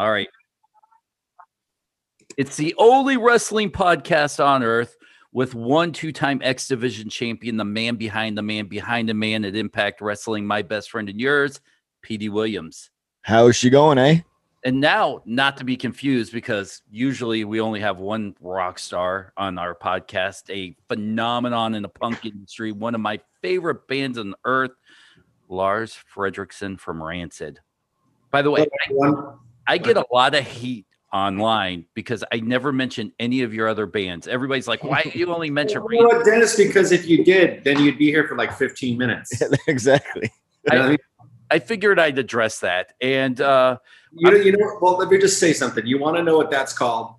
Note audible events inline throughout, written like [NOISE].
All right. It's the only wrestling podcast on earth with one two time X Division champion, the man behind the man behind the man at Impact Wrestling, my best friend and yours, Petey Williams. How's she going, eh? And now, not to be confused, because usually we only have one rock star on our podcast, a phenomenon in the punk industry, one of my favorite bands on earth, Lars Frederiksen from Rancid. By the way, I, I get a lot of heat online because I never mention any of your other bands. Everybody's like, why do you only [LAUGHS] mention you know what, Dennis? Because if you did, then you'd be here for like 15 minutes. [LAUGHS] exactly. I, I figured I'd address that. And uh, you know, you know, well, let me just say something. You want to know what that's called?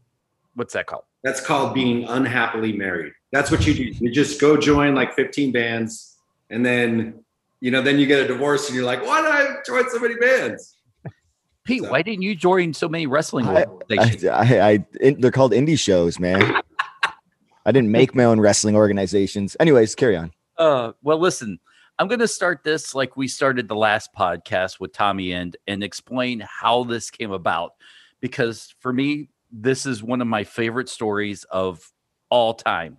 What's that called? That's called being unhappily married. That's what you do. You just go join like 15 bands, and then you know, then you get a divorce, and you're like, why did I join so many bands? Pete, so. why didn't you join so many wrestling organizations? I, I, I in, they're called indie shows, man. [LAUGHS] I didn't make my own wrestling organizations. Anyways, carry on. Uh, well, listen, I'm going to start this like we started the last podcast with Tommy End and explain how this came about. Because for me, this is one of my favorite stories of all time.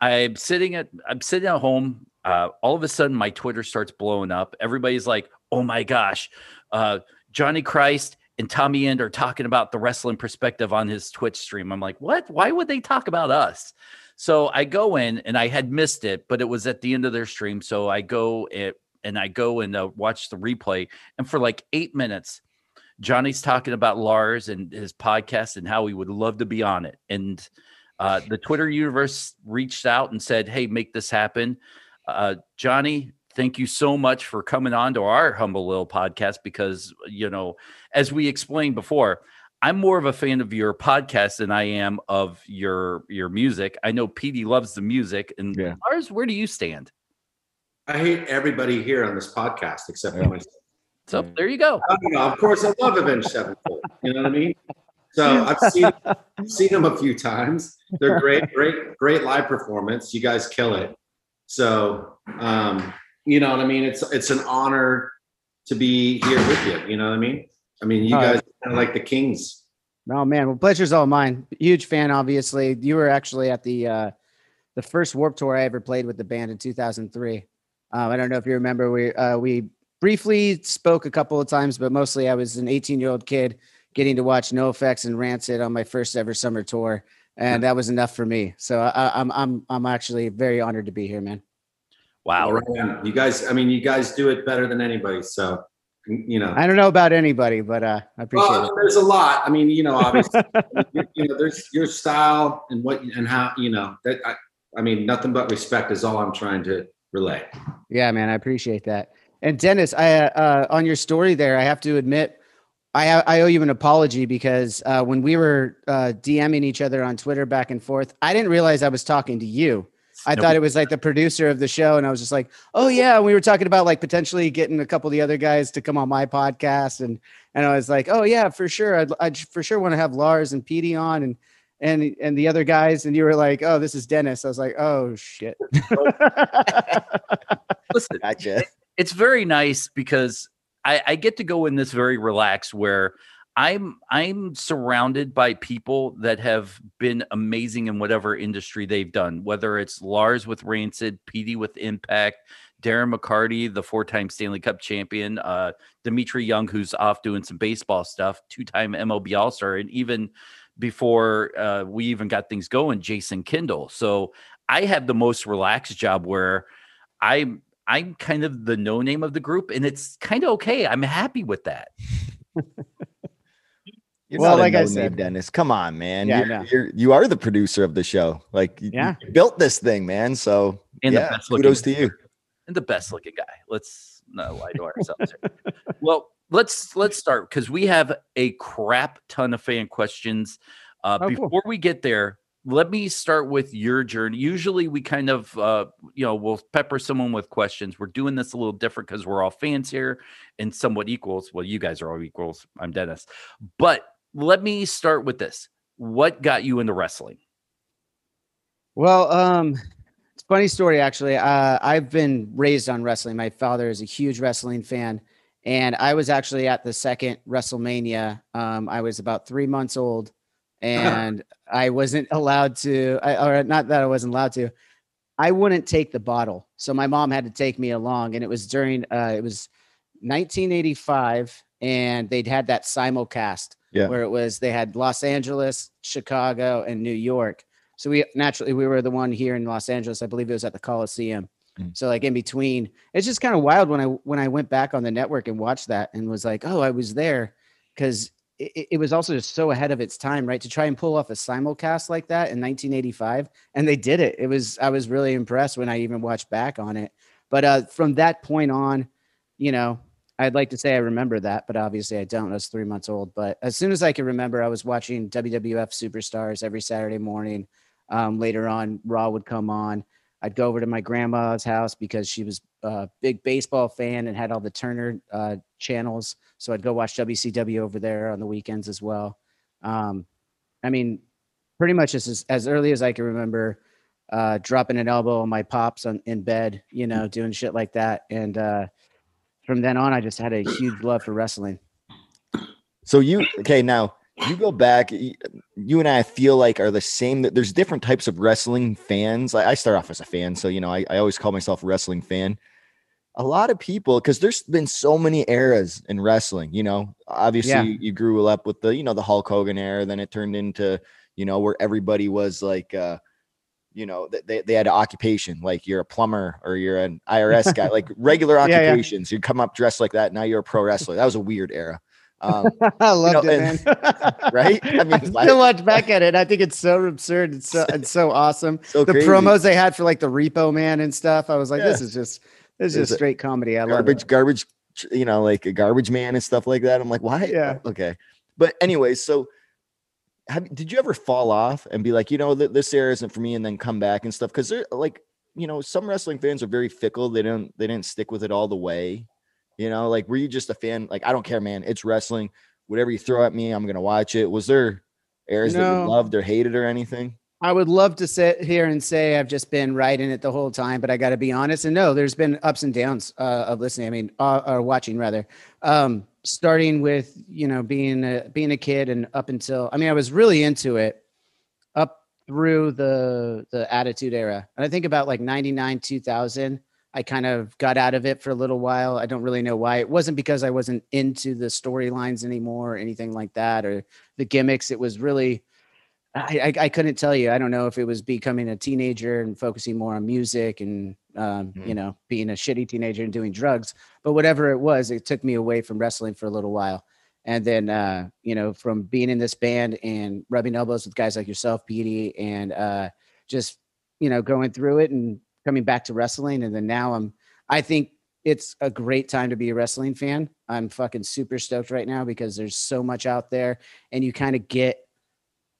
I'm sitting at I'm sitting at home. Uh, all of a sudden, my Twitter starts blowing up. Everybody's like, "Oh my gosh, uh, Johnny Christ and Tommy End are talking about the wrestling perspective on his Twitch stream." I'm like, "What? Why would they talk about us?" So I go in and I had missed it, but it was at the end of their stream. So I go it and I go and uh, watch the replay. And for like eight minutes, Johnny's talking about Lars and his podcast and how he would love to be on it. And uh, the Twitter universe reached out and said, Hey, make this happen. Uh, Johnny, thank you so much for coming on to our humble little podcast because, you know, as we explained before, I'm more of a fan of your podcast than I am of your your music. I know Petey loves the music, and yeah. Lars, where do you stand? I hate everybody here on this podcast except for myself. So there you go. Know, of course, I love Avenged Sevenfold. You know what I mean? So I've seen seen them a few times. They're great, great, great live performance. You guys kill it. So um, you know what I mean? It's it's an honor to be here with you. You know what I mean? I mean, you guys kind of like the Kings. Oh man, well, pleasure's all mine. Huge fan, obviously. You were actually at the uh, the first Warped Tour I ever played with the band in 2003. Um, I don't know if you remember. We uh, we briefly spoke a couple of times, but mostly I was an 18 year old kid getting to watch NOFX and Rancid on my first ever summer tour, and that was enough for me. So I, I'm I'm I'm actually very honored to be here, man. Wow, you guys. I mean, you guys do it better than anybody. So you know i don't know about anybody but uh i appreciate well, it there's a lot i mean you know obviously [LAUGHS] you, know there's your style and what and how you know that I, I mean nothing but respect is all i'm trying to relay yeah man i appreciate that and dennis i uh on your story there i have to admit I, I owe you an apology because uh, when we were uh, DMing each other on Twitter back and forth, I didn't realize I was talking to you. I nope. thought it was like the producer of the show, and I was just like, "Oh yeah." we were talking about like potentially getting a couple of the other guys to come on my podcast, and and I was like, "Oh yeah, for sure. I'd, I'd for sure want to have Lars and Petey on, and and and the other guys." And you were like, "Oh, this is Dennis." I was like, "Oh shit." [LAUGHS] Listen, gotcha. It's very nice because I, I get to go in this very relaxed where I'm I'm surrounded by people that have been amazing in whatever industry they've done, whether it's Lars with Rancid, Petey with Impact, Darren McCarty, the four-time Stanley Cup champion, uh, Dmitri Young, who's off doing some baseball stuff, two-time MLB All-Star, and even before uh, we even got things going, Jason Kindle. So I have the most relaxed job where I'm I'm kind of the no name of the group, and it's kind of okay. I'm happy with that. [LAUGHS] You're well, like no I said, Dennis, come on, man. Yeah, you're, you're, you are the producer of the show. Like, yeah, you built this thing, man. So, and yeah, the best kudos to you. And the best looking guy. Let's not lie to ourselves. well, let's let's start because we have a crap ton of fan questions. Uh, oh, before cool. we get there, let me start with your journey. Usually, we kind of, uh, you know, we'll pepper someone with questions. We're doing this a little different because we're all fans here and somewhat equals. Well, you guys are all equals. I'm Dennis, but let me start with this. What got you into wrestling? Well, um, it's funny story actually. Uh, I've been raised on wrestling. My father is a huge wrestling fan, And I was actually at the second WrestleMania. Um, I was about three months old, [LAUGHS] and I wasn't allowed to, I, or not that I wasn't allowed to. I wouldn't take the bottle, so my mom had to take me along, and it was during uh, it was 1985, and they'd had that simulcast yeah. where it was they had Los Angeles, Chicago, and New York. So we naturally we were the one here in Los Angeles. I believe it was at the Coliseum. Mm. So like in between, it's just kind of wild when I when I went back on the network and watched that and was like, oh, I was there because it, it, was also just so ahead of its time, right? To try and pull off a simulcast like that in 1985, and they did it. It was I was really impressed when I even watched back on it. But uh, from that point on, you know, I'd like to say I remember that, but obviously I don't. I was three months old. But as soon as I can remember, I was watching WWF Superstars every Saturday morning. Um, later on, Raw would come on. I'd go over to my grandma's house because she was a big baseball fan and had all the Turner uh, channels. So I'd go watch WCW over there on the weekends as well. Um, I mean, pretty much as, as early as I can remember, uh, dropping an elbow on my pops on, in bed, you know, doing shit like that. And uh, from then on, I just had a huge love for wrestling. So you, okay, now you go back you and i feel like are the same there's different types of wrestling fans i start off as a fan so you know i, I always call myself a wrestling fan a lot of people because there's been so many eras in wrestling you know obviously yeah. you grew up with the you know the hulk hogan era then it turned into you know where everybody was like uh you know they, they had an occupation like you're a plumber or you're an irs guy like [LAUGHS] regular occupations yeah, yeah. you come up dressed like that now you're a pro wrestler that was a weird era um, [LAUGHS] I loved you know, it, and, man. [LAUGHS] right? I mean, I still watch back at it. I think it's so absurd. It's so it's so awesome. So the crazy. promos they had for like the Repo Man and stuff. I was like, yeah. this is just this is just straight comedy. I garbage, love it. garbage. You know, like a garbage man and stuff like that. I'm like, why? Yeah. Okay. But anyways, so have, did you ever fall off and be like, you know, th- this era isn't for me, and then come back and stuff? Because they're like, you know, some wrestling fans are very fickle. They don't they didn't stick with it all the way. You know, like were you just a fan? Like, I don't care, man. It's wrestling. Whatever you throw at me, I'm gonna watch it. Was there eras no. that you loved or hated or anything? I would love to sit here and say I've just been writing it the whole time, but I got to be honest. And no, there's been ups and downs uh, of listening. I mean, uh, or watching rather. Um, starting with you know being a being a kid and up until I mean I was really into it up through the the Attitude Era, and I think about like '99, 2000. I kind of got out of it for a little while. I don't really know why. It wasn't because I wasn't into the storylines anymore or anything like that or the gimmicks. It was really, I, I, I, couldn't tell you. I don't know if it was becoming a teenager and focusing more on music and, um, mm. you know, being a shitty teenager and doing drugs. But whatever it was, it took me away from wrestling for a little while. And then, uh, you know, from being in this band and rubbing elbows with guys like yourself, Petey, and uh, just, you know, going through it and coming back to wrestling. And then now I'm, I think it's a great time to be a wrestling fan. I'm fucking super stoked right now because there's so much out there and you kind of get,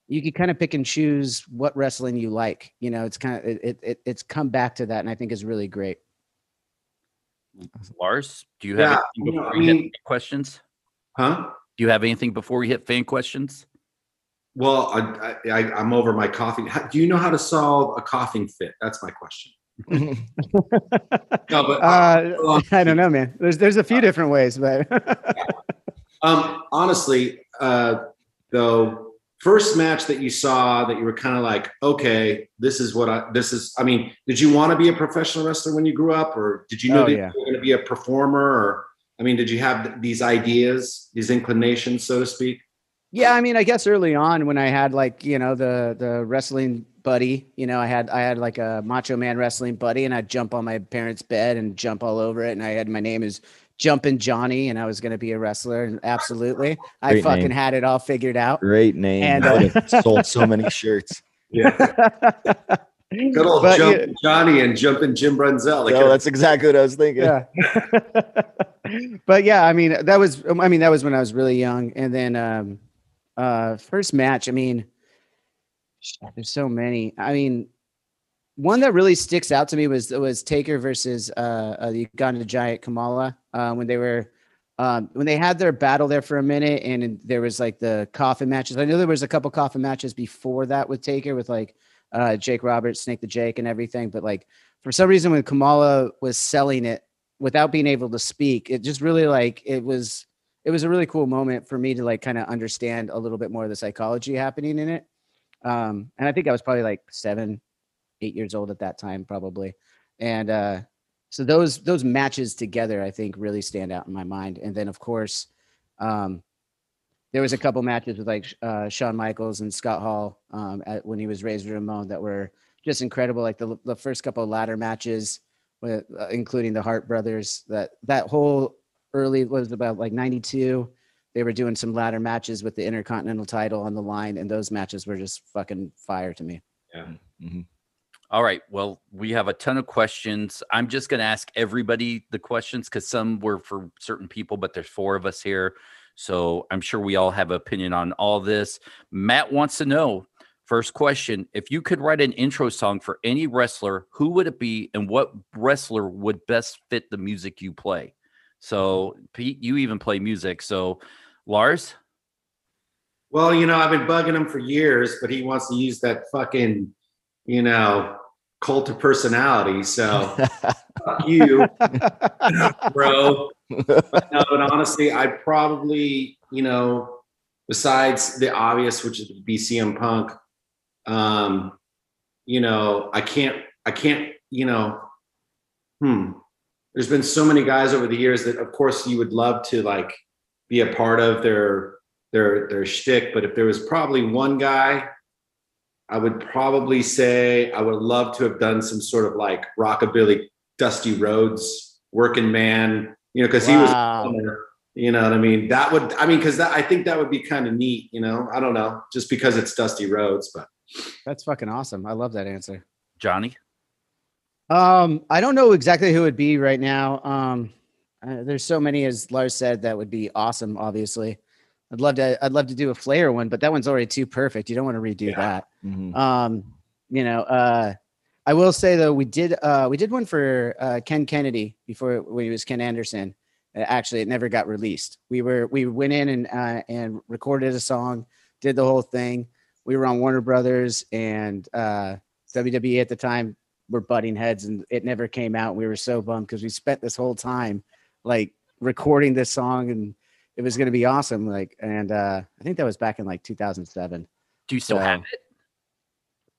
you can kind of pick and choose what wrestling you like. You know, it's kind of, it, it, it's come back to that. And I think is really great. Lars, do you have yeah, you know, I mean, questions? Huh? Do you have anything before we hit fan questions? Well, I, I, am over my coughing. do you know how to solve a coughing fit? That's my question. no, but [LAUGHS] uh, uh, I don't know, man. There's there's a few uh, different ways, but [LAUGHS] um, honestly, uh, though, first match that you saw that you were kind of like, okay, this is what I this is. I mean, did you want to be a professional wrestler when you grew up, or did you know oh, that yeah. you were going to be a performer, or I mean, did you have these ideas, these inclinations, so to speak? Yeah, I mean, I guess early on when I had like you know the the wrestling buddy. You know, I had I had like a Macho Man wrestling buddy, and I'd jump on my parents' bed and jump all over it. And I had my name is Jumping Johnny, and I was going to be a wrestler. And absolutely, I fucking name. had it all figured out. Great name. And uh, [LAUGHS] sold so many shirts. Yeah. [LAUGHS] Good old but, Jump yeah. Johnny and Jumping Jim Brunzell. Like no, that's exactly what I was thinking. Yeah. [LAUGHS] but yeah, I mean, that was I mean, that was when I was really young. And then um uh first match, I mean, there's so many. I mean, one that really sticks out to me was was Taker versus uh, uh, the Uganda Giant Kamala uh, when they were um, when they had their battle there for a minute, and there was like the coffin matches. I know there was a couple coffin matches before that with Taker with like uh, Jake Roberts, Snake the Jake, and everything. But like for some reason, when Kamala was selling it without being able to speak. It just really like it was it was a really cool moment for me to like kind of understand a little bit more of the psychology happening in it. Um, and I think I was probably like seven, eight years old at that time, probably. And uh, so those those matches together, I think, really stand out in my mind. And then, of course, um, there was a couple matches with like uh, Shawn Michaels and Scott Hall um, at, when he was Razor Ramon that were just incredible. Like the the first couple ladder matches, with uh, including the Hart brothers. That that whole early was about like '92. They were doing some ladder matches with the Intercontinental title on the line, and those matches were just fucking fire to me. Yeah. Mhm. All right. Well, we have a ton of questions. I'm just going to ask everybody the questions because some were for certain people, but there's four of us here. So I'm sure we all have opinion on all this. Matt wants to know first question if you could write an intro song for any wrestler, who would it be and what wrestler would best fit the music you play? So, Pete, you even play music. So, Lars, Well, you know, I've been bugging him for years, but he wants to use that fucking, you know, cult of personality. So [LAUGHS] fuck you, bro. But no, but honestly, I'd probably, you know, besides the obvious, which is BCM Punk, um, you know, I can't, I can't, you know, hmm. There's been so many guys over the years that, of course, you would love to like be a part of their their their shtick. But if there was probably one guy, I would probably say I would love to have done some sort of like rockabilly, Dusty Rhodes, working man, you know, because Wow. he was, you know what I mean. That would, I mean, because I think that would be kind of neat, you know. I don't know, just because it's Dusty Rhodes, but That's fucking awesome. I love that answer. Johnny. Um, I don't know exactly who it would be right now. Um, uh, there's so many, as Lars said, that would be awesome. Obviously, I'd love to. I'd love to do a Flair one, but that one's already too perfect. You don't want to redo Yeah. that. Mhm. Um, you know, uh, I will say though, we did uh, we did one for uh, Ken Kennedy before when he was Ken Anderson. Uh, Actually, it never got released. We were we went in and uh, and recorded a song, did the whole thing. We were on Warner Brothers and uh, WWE at the time were butting heads, and it never came out. We were so bummed because we spent this whole time like recording this song, and it was going to be awesome. Like, and uh, I think that was back in like 2007. Do you still So- have it?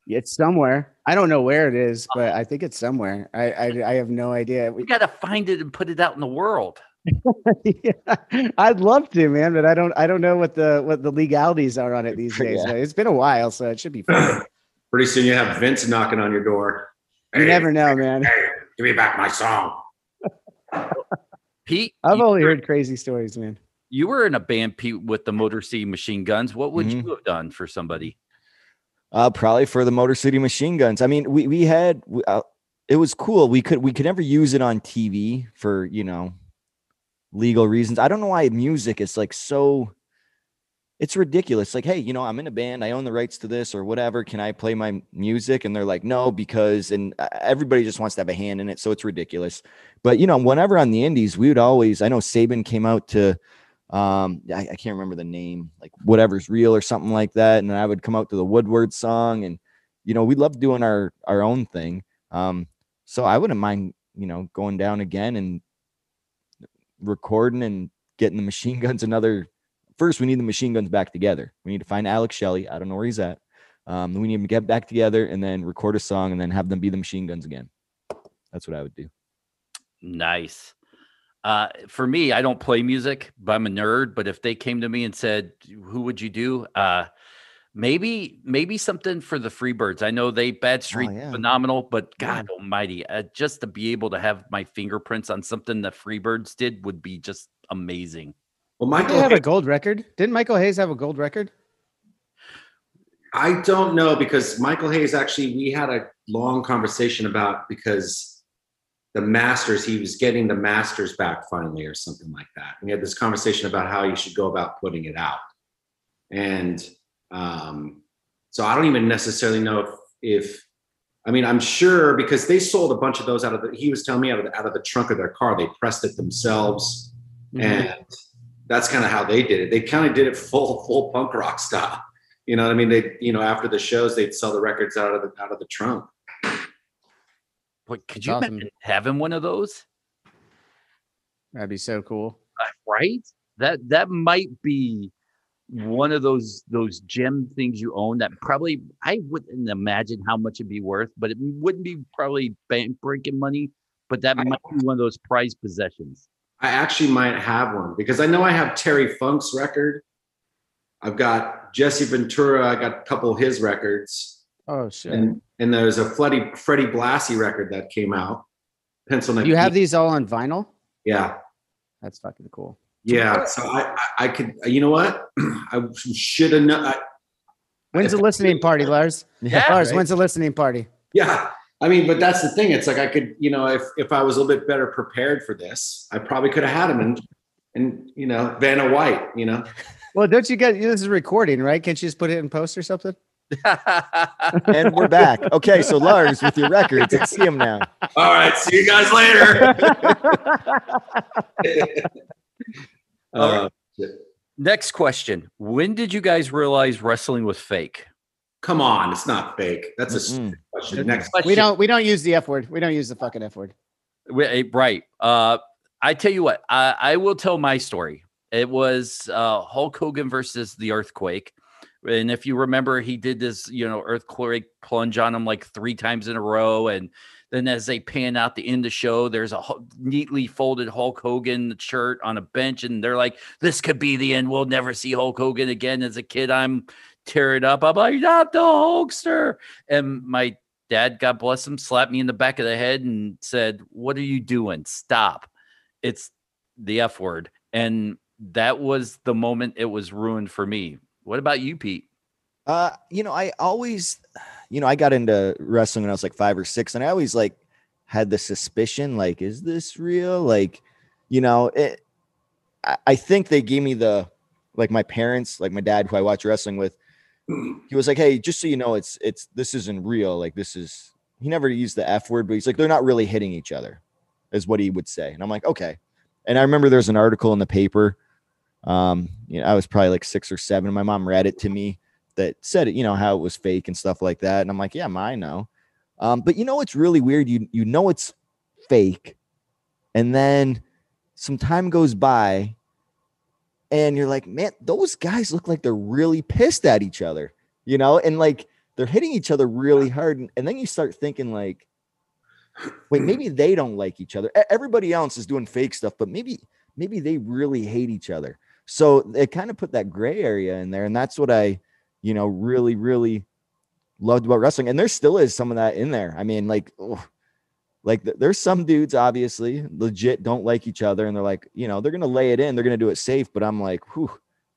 It's somewhere. I don't know where it is, but I think it's somewhere. I I, I have no idea. We got to find it and put it out in the world. [LAUGHS] Yeah, I'd love to, man, but I don't. I don't know what the what the legalities are on it [LAUGHS] these days. Yeah. It's been a while, so it should be fine. [CLEARS THROAT] pretty soon you have Vince knocking on your door. You Hey, never know, man. Hey, give me back my song. Pete, I've only heard crazy stories, man. You were in a band, Pete, with the Motor City Machine Guns. What would Mhm. you have done for somebody? Uh, probably for the Motor City Machine Guns. I mean, we we had uh, it was cool. We could we could never use it on TV for you know legal reasons. I don't know why music is like so. It's ridiculous. Like, hey, you know, I'm in a band. I own the rights to this or whatever. Can I play my music? And they're like, no, because and uh, everybody just wants to have a hand in it. So it's ridiculous. But you know, whenever on the Indies, we would always. I know Sabin came out to um I, I can't remember the name like whatever's real or something like that and i would come out to the woodward song and you know we love doing our our own thing. Um so i wouldn't mind you know going down again and recording and getting the [LAUGHS] machine guns another first we need the machine guns back together. We need to find alex shelley i don't know where he's at. Um we need to get back together and then record a song and then have them be the machine guns again. That's what i would do. Nice. Uh, for me, I don't play music, but I'm a nerd. But if they came to me and said, "Who would you do?" Uh, maybe, maybe something for the Freebirds. I know they Bad Street yeah. phenomenal, but Yeah. God Almighty, uh, just to be able to have my fingerprints on something the Freebirds did would be just amazing. Well, Michael, they have a gold record? Didn't Michael Hayes have a gold record? I don't know because Michael Hayes actually, we had a long conversation about because the Masters, he was getting the Masters back finally or something like that. We had this conversation about how you should go about putting it out. And um, so I don't even necessarily know if, if, I mean, I'm sure because they sold a bunch of those out of the, he was telling me out of the, out of the trunk of their car, they pressed it themselves. And that's kind of how they did it. They kind of did it full, full punk rock style. You know what I mean? They, you know, after the shows, they'd sell the records out of the out of the trunk. What could That's you awesome. imagine having one of those? That'd be so cool. Uh, right? That that might be one of those those gem things you own that probably I wouldn't imagine how much it'd be worth, but it wouldn't be probably bank breaking money. But that I- might be one of those prized possessions. I actually might have one because I know I have Terry Funk's record. I've got Jesse Ventura. I got a couple of his records, Oh shit. and and there's a Freddie Freddie Blassie record that came out. Pencil you have these all on vinyl? Yeah, That's fucking cool. yeah. So I I, I could. You know what? [CLEARS THROAT] I should have known. I- When's the listening party, Lars? Yeah, Lars, right? when's the listening party? Yeah. I mean, but that's the thing. It's like I could, you know, if if I was a little bit better prepared for this, I probably could have had him and and you know, Vanna White, you know. Well, don't you get this is recording, right? Can't you just put it in post or something? [LAUGHS] and we're back. Okay, so Lars with your records. Let's see him now. All right, see you guys later. [LAUGHS] uh, Next question. When did you guys realize wrestling was fake? come on, it's not fake. That's a stupid question. Next. We don't we don't use the F word. We don't use the fucking F word. We- eh, Right. Uh, I tell you what, I, I will tell my story. It was uh, Hulk Hogan versus the Earthquake. And if you remember, he did this, you know, earthquake plunge on him like three times in a row. And then as they pan out the end of the show, there's a neatly folded Hulk Hogan shirt on a bench. And they're like, this could be the end. We'll never see Hulk Hogan again. As a kid, I'm tearing up. I'm like, not the Hulkster. And my dad, God bless him, slapped me in the back of the head and said, What are you doing? Stop. It's the F word. And that was the moment it was ruined for me. What about you, Pete? Uh, you know, I always, [SIGHS] you know, I got into wrestling when I was like five or six, and I always like had the suspicion, like, is this real? Like, you know, it. I, I think they gave me the, like, my parents, like my dad, who I watch wrestling with. He was like, "Hey, just so you know, it's it's this isn't real. Like, this is." He never used the F word, but he's like, "They're not really hitting each other," is what he would say, and I'm like, "Okay." And I remember there's an article in the paper. Um, you know, I was probably like six or seven. My mom read it to me that said it, you know, how it was fake and stuff like that. And I'm like, yeah, I know. Um, but you know it's really weird? You you know it's fake, and then some time goes by, and you're like, man, those guys look like they're really pissed at each other, you know, and like they're hitting each other really hard. And, and then you start thinking like, wait, maybe they don't like each other. Everybody else is doing fake stuff, but maybe maybe they really hate each other. So it kind of put that gray area in there, and that's what I, you know, really really loved about wrestling. And there still is some of that in there. I mean, like. oh, like th- there's some dudes obviously legit don't like each other and they're like you know they're gonna lay it in they're gonna do it safe but i'm like whew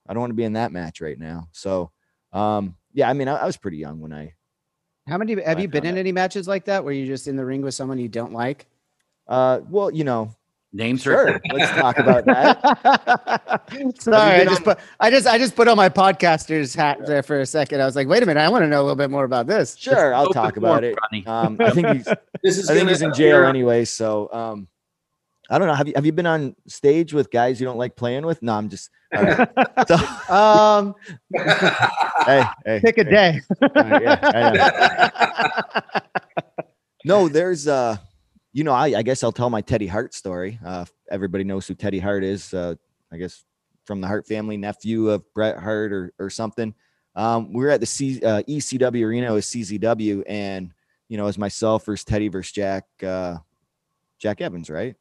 i don't want to be in that match right now so um yeah i mean i, I was pretty young when i How many have you been found in that. any matches like that where you're just in the ring with someone you don't like? uh well you know Names [LAUGHS] sure let's talk about that [LAUGHS] Sorry, I been just on- put I just I just put on my podcaster's hat there for a second. I was like, wait a minute, I want to know a little bit more about this. sure i'll talk about it um [LAUGHS] i think he's This is i think he's in jail appear- anyway so um i don't know have you have you been on stage with guys you don't like playing with no i'm just all right. so, Um, hey hey pick a hey. day. All right, yeah, no, there's uh you know, I, I guess I'll tell my Teddy Hart story. Uh everybody knows who Teddy Hart is. Uh I guess from the Hart family, nephew of Bret Hart or or something. Um, we were at the C, uh, ECW arena with CZW, and you know, was myself versus Teddy versus Jack uh Jack Evans, right?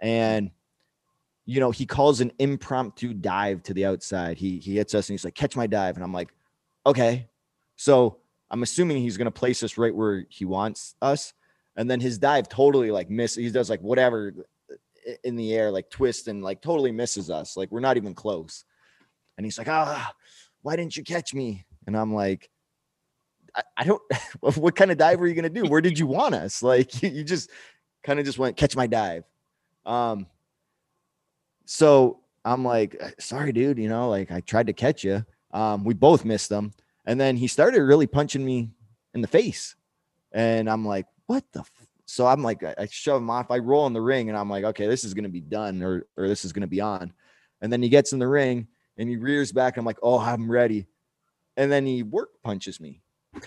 And you know, he calls an impromptu dive to the outside. He he hits us and he's like, catch my dive. And I'm like, okay. So I'm assuming he's gonna place us right where he wants us. And then his dive totally like miss. He does like whatever in the air, like twist and like totally misses us. Like we're not even close. And he's like, ah, why didn't you catch me? And I'm like, I, I don't. [LAUGHS] what kind of dive were you gonna do? Where did you [LAUGHS] want us? Like you, [LAUGHS] you just kind of just went catch my dive. Um. So I'm like, "Uh, sorry, dude. You know, like I tried to catch you. Um, we both missed them. And then he started really punching me in the face. And I'm like, what the? F-? So I'm like, I, shove him off. I roll in the ring and I'm like, okay, this is going to be done or, or this is going to be on. And then he gets in the ring and he rears back. I'm like, oh, I'm ready. And then he work punches me.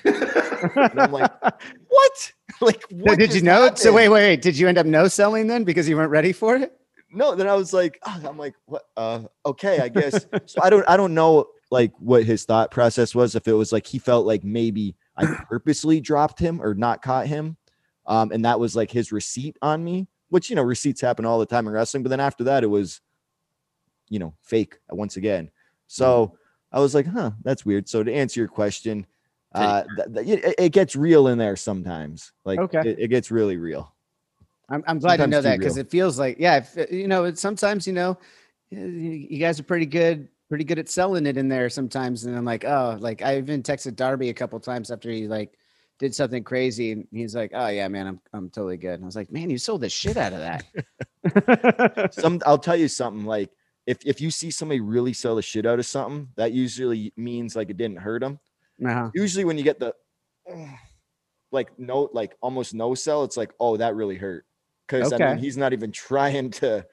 And I'm like, [LAUGHS] what? [LAUGHS] like, what did you know? So wait, wait, wait. Did you end up no selling then because you weren't ready for it? no, then I was like, oh, I'm like, what? Uh, okay, I guess. so I don't, I don't know, like what his thought process was. If it was like he felt like maybe I purposely dropped him or not caught him, um, and that was like his receipt on me. Which you know, receipts happen all the time in wrestling. But then after that, it was, you know, fake once again. So I was like, huh, that's weird. So to answer your question, uh, th- th- it, it gets real in there sometimes. Like, Okay. it, it gets really real. I'm, I'm glad to know that because it feels like, yeah, if, you know, it's sometimes, you know, you you guys are pretty good, pretty good at selling it in there sometimes. And I'm like, oh, like I even texted Darby a couple times after he like did something crazy, and he's like, oh yeah, man, I'm I'm totally good. And I was like, man, you sold the shit out of that. [LAUGHS] some I'll tell you something like if if you see somebody really sell the shit out of something, that usually means like it didn't hurt them. uh-huh. Usually when you get the [SIGHS] like no like almost no sell, it's like oh that really hurt because I mean he's not even trying to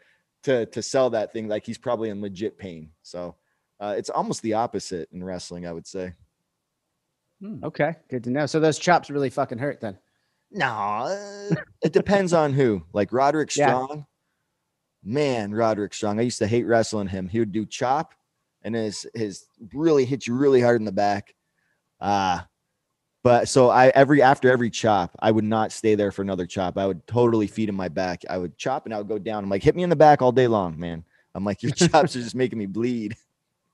to to sell that thing like he's probably in legit pain. So uh, it's almost the opposite in wrestling, I would say. Okay, good to know. So those chops really fucking hurt then. No, uh, it depends on who. Like Roderick [LAUGHS] Yeah. Strong, man, Roderick Strong. I used to hate wrestling him. He would do chop, and his his really hit you really hard in the back. Uh but so I every after every chop, I would not stay there for another chop. I would totally feed him my back. I would chop and I would go down. I'm like, hit me in the back all day long, man. I'm like, your [LAUGHS] chops are just making me bleed.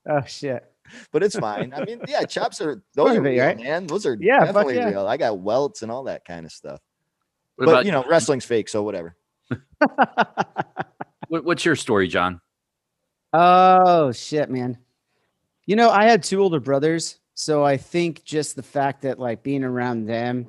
Oh shit. But it's fine. I mean, yeah, chops are [LAUGHS] those Part are real, right? man. Those are Yeah, definitely yeah. real. I got welts and all that kind of stuff What but about you know, wrestling's fake, so whatever. [LAUGHS] what, what's your story, John? Oh shit, man. You know, I had two older brothers, so I think just the fact that like being around them,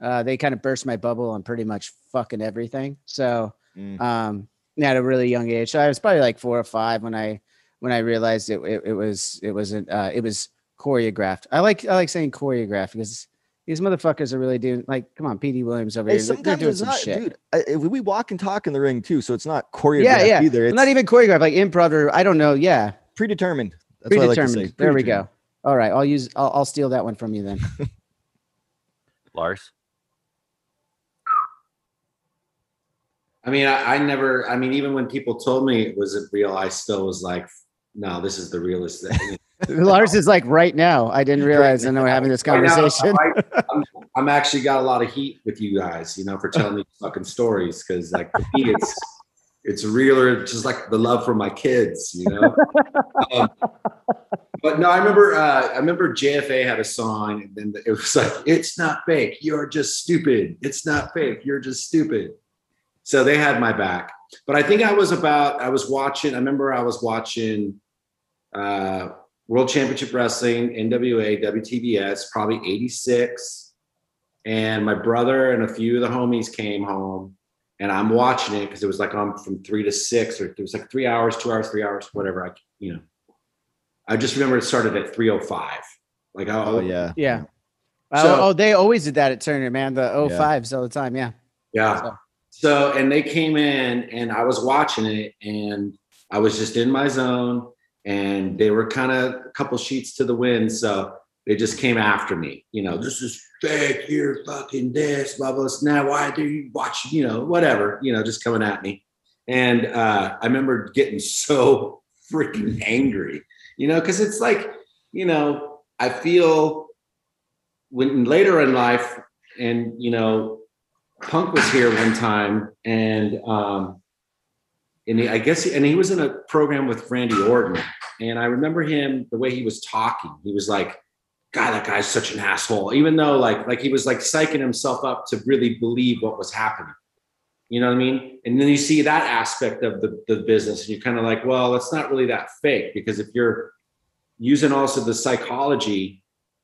uh, they kind of burst my bubble on pretty much fucking everything. So, Mm. um, at a really young age, so I was probably like four or five when I when I realized it it, it was it wasn't uh, it was choreographed. I like I like saying choreographed because these motherfuckers are really doing like, come on, Petey Williams over Hey, here, they're sometimes doing it's some not, shit. dude. I, we walk and talk in the ring too, so it's not choreographed Yeah, yeah. either. It's not even choreographed, like improv or I don't know. Yeah, predetermined. That's what I like to predetermined. there we go. All right, I'll use. I'll, I'll steal that one from you then. [LAUGHS] Lars? I mean, I, I never. I mean, even when people told me it wasn't real, I still was like, "No, this is the realest thing." [LAUGHS] Lars is like right now. I didn't realize. I know we're having this Right now, conversation. I, [LAUGHS] I'm, I'm actually got a lot of heat with you guys, you know, for telling me [LAUGHS] fucking stories because, like, for me, it's it's realer, just like the love for my kids, you know. um, but no, I remember. Uh, I remember JFA had a song, and then it was like, "It's not fake. You're just stupid. It's not fake. You're just stupid." So they had my back. But I think I was about. I was watching. I remember I was watching. Uh, World Championship Wrestling, NWA, WTBS, probably 86. And my brother and a few of the homies came home and I'm watching it because it was like on from three to six or it was like three hours, two hours, three hours, whatever. I, you know, I just remember it started at 305. Like, Oh yeah. yeah. So- oh, oh, they always did that at Turner, man. The Yeah. 05s all the time. Yeah. Yeah. So- So, and they came in and I was watching it and I was just in my zone and they were kind of a couple sheets to the wind. So they just came after me. You know, this is fake. You're fucking this, blah, blah. Now, why do you watch, you know, whatever, you know, just coming at me. And uh, I remember getting [LAUGHS] so freaking angry, you know, because it's like, you know, I feel when later in life, and, you know, Punk was here one time, and um, and he, I guess, he, and he was in a program with Randy Orton, and I remember him the way he was talking. He was like, "God, that guy's such an asshole," even though like like he was like psyching himself up to really believe what was happening. You know what I mean? And then you see that aspect of the, the business, and you're kind of like, well, it's not really that fake because if you're using also the psychology,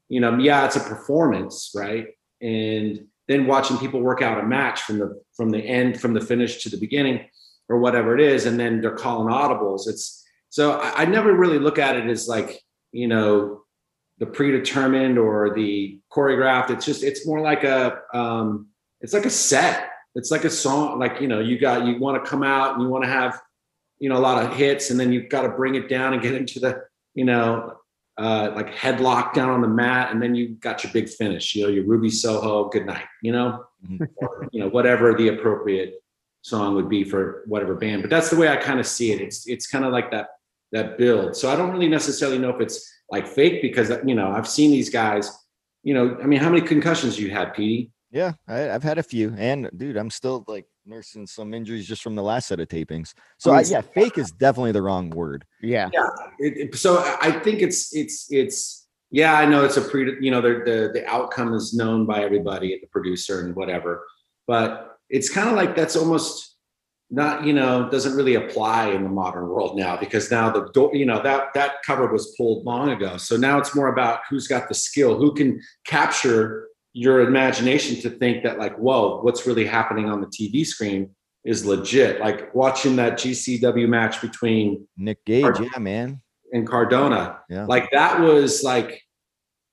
you know, yeah, it's a performance, right? And then watching people work out a match from the from the end, from the finish to the beginning, or whatever it is, and then they're calling audibles. It's so I, I never really look at it as like, you know, the predetermined or the choreographed. It's just it's more like a um, it's like a set. It's like a song. Like you know, you got you want to come out and you want to have you know a lot of hits, and then you've got to bring it down and get into the you know uh, like headlock down on the mat, and then you got your big finish. You know, your Ruby Soho, good night. You know, Mhm. or, you know whatever the appropriate song would be for whatever band. But that's the way I kind of see it. It's it's kind of like that that build. So I don't really necessarily know if it's like fake because you know I've seen these guys. You know, I mean, how many concussions you had, Petey? Yeah, I, have had a few, and dude, I'm still like nursing some injuries just from the last set of tapings. So I, yeah, fake is definitely the wrong word. Yeah, yeah. It, it, so I think it's it's it's yeah. I know it's a pre. You know, the the the outcome is known by everybody, the producer and whatever. But it's kind of like that's almost not you know doesn't really apply in the modern world now because now the door you know that that cover was pulled long ago. So now it's more about who's got the skill who can capture your imagination to think that like whoa what's really happening on the tv screen is legit. Like watching that gcw match between nick gage Card- yeah man. and cardona. Yeah. Like that was like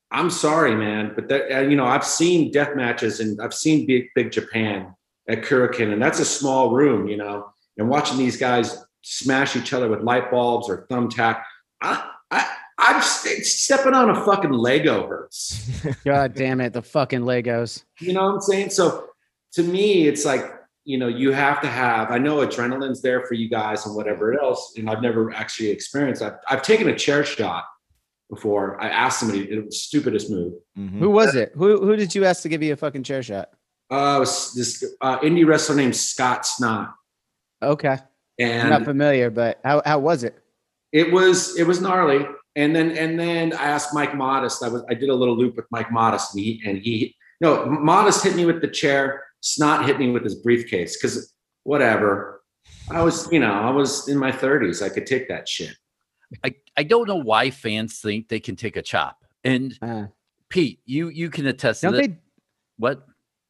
i'm sorry man but that uh, you know i've seen death matches and i've seen big big japan at Korakuen, and that's a small room, you know. And watching these guys smash each other with light bulbs or thumbtack, I, I, I'm stepping on a fucking Lego hurts. [LAUGHS] God damn it, the fucking Legos. You know what I'm saying? So to me, it's like you know you have to have. I know adrenaline's there for you guys and whatever else, and I've never actually experienced. I've, I've taken a chair shot before. I asked somebody. It was the stupidest move. Mm-hmm. Who was it? Who who did you ask to give you a fucking chair shot? Uh, this uh, indie wrestler named Scott Snot. Okay. And I'm not familiar, but how, how was it? It was it was gnarly. And then and then I asked Mike Modest. I was I did a little loop with Mike Modest, and he and he no Modest hit me with the chair. Snot hit me with his briefcase because whatever. I was you know I was in my 30s. I could take that shit. I I don't know why fans think they can take a chop. And uh, Pete, you you can attest don't to that. They, what?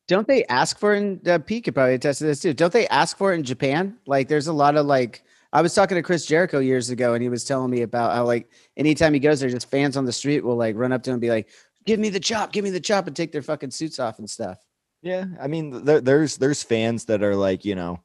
Don't they ask for it in uh, Pete could probably attest to this too. Don't they ask for it in Japan? Like there's a lot of like I was talking to Chris Jericho years ago and he was telling me about how like anytime he goes there, just fans on the street will like run up to him and be like, Give me the chop, give me the chop, and take their fucking suits off and stuff. Yeah. I mean, there, there's there's fans that are like, you know,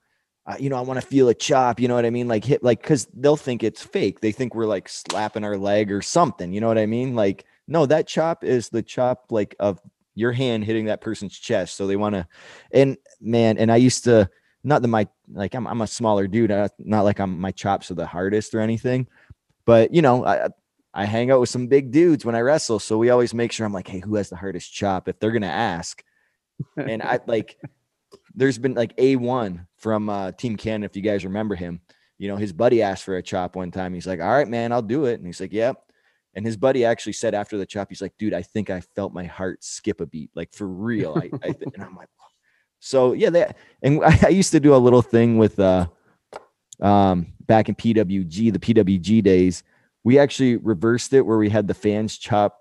uh, you know, I want to feel a chop, you know what I mean? Like hit like because they'll think it's fake. They think we're like slapping our leg or something, you know what I mean? Like, no, that chop is the chop like of your hand hitting that person's chest. So they want to, and man, and I used to, not that my, like I'm, I'm a smaller dude, not like I'm, my chops are the hardest or anything, but you know, I, I hang out with some big dudes when I wrestle. So we always make sure I'm like, hey, who has the hardest chop? If they're going to ask. And I [LAUGHS] like, there's been like A1 from uh, Team Canada, if you guys remember him. You know, his buddy asked for a chop one time. He's like, all right, man, I'll do it. And he's like, yep. And his buddy actually said after the chop, he's like, dude, I think I felt my heart skip a beat, like for real. I, I th- and I'm like, so yeah, that, and I, [LAUGHS] I used to do a little thing with, uh, um, back in PWG, the PWG days, we actually reversed it where we had the fans chop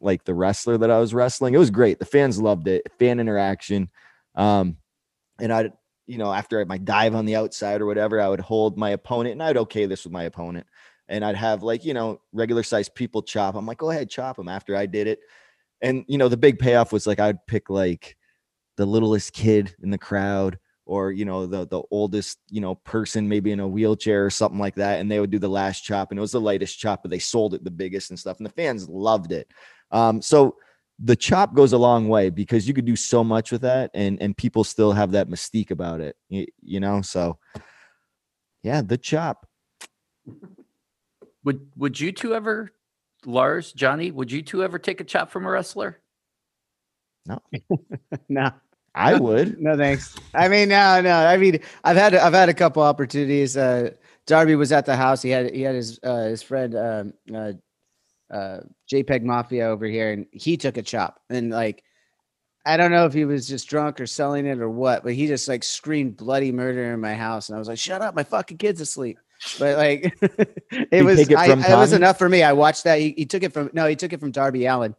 like the wrestler that I was wrestling. It was great. The fans loved it. Fan interaction. Um, and I, you know, after my dive on the outside or whatever, I would hold my opponent and I'd okay this with my opponent and I'd have like, you know, regular sized people chop. I'm like, go ahead, chop them after I did it. And, you know, the big payoff was like, I'd pick like the littlest kid in the crowd or, you know, the, the oldest, you know, person maybe in a wheelchair or something like that. And they would do the last chop and it was the lightest chop, but they sold it the biggest and stuff. And the fans loved it. Um, so the chop goes a long way because you could do so much with that and, and people still have that mystique about it, you, you know? So yeah, the chop. Would would you two ever, Lars, Johnny, would you two ever take a chop from a wrestler? No. [LAUGHS] no. I would. No, thanks. I mean, no, no. I mean, I've had I've had a couple opportunities. Uh, Darby was at the house. He had he had his uh, his friend um, uh, uh, JPEG Mafia over here, and he took a chop. And like, I don't know if he was just drunk or selling it or what, but he just like screamed bloody murder in my house, and I was like, "Shut up, my fucking kid's asleep." But like [LAUGHS] it was it, I, it was enough for me. I watched that. He, he, took it from no, he took it from Darby Allin.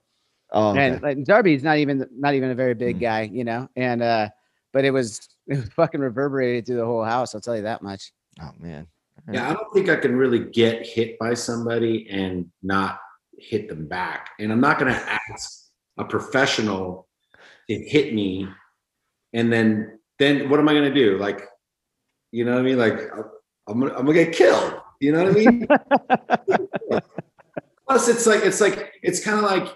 Oh, okay. and like, Darby's not even not even a very big mm. guy, you know. And uh, but it was [LAUGHS] it was fucking reverberated through the whole house. I'll tell you that much. Oh man. Yeah, I don't think I can really get hit by somebody and not hit them back. And I'm not going to ask a professional to hit me, and then then what am I going to do? Like, you know what I mean? Like I'm gonna, I'm gonna get killed. You know what I mean? [LAUGHS] Plus, it's like it's like it's kind of like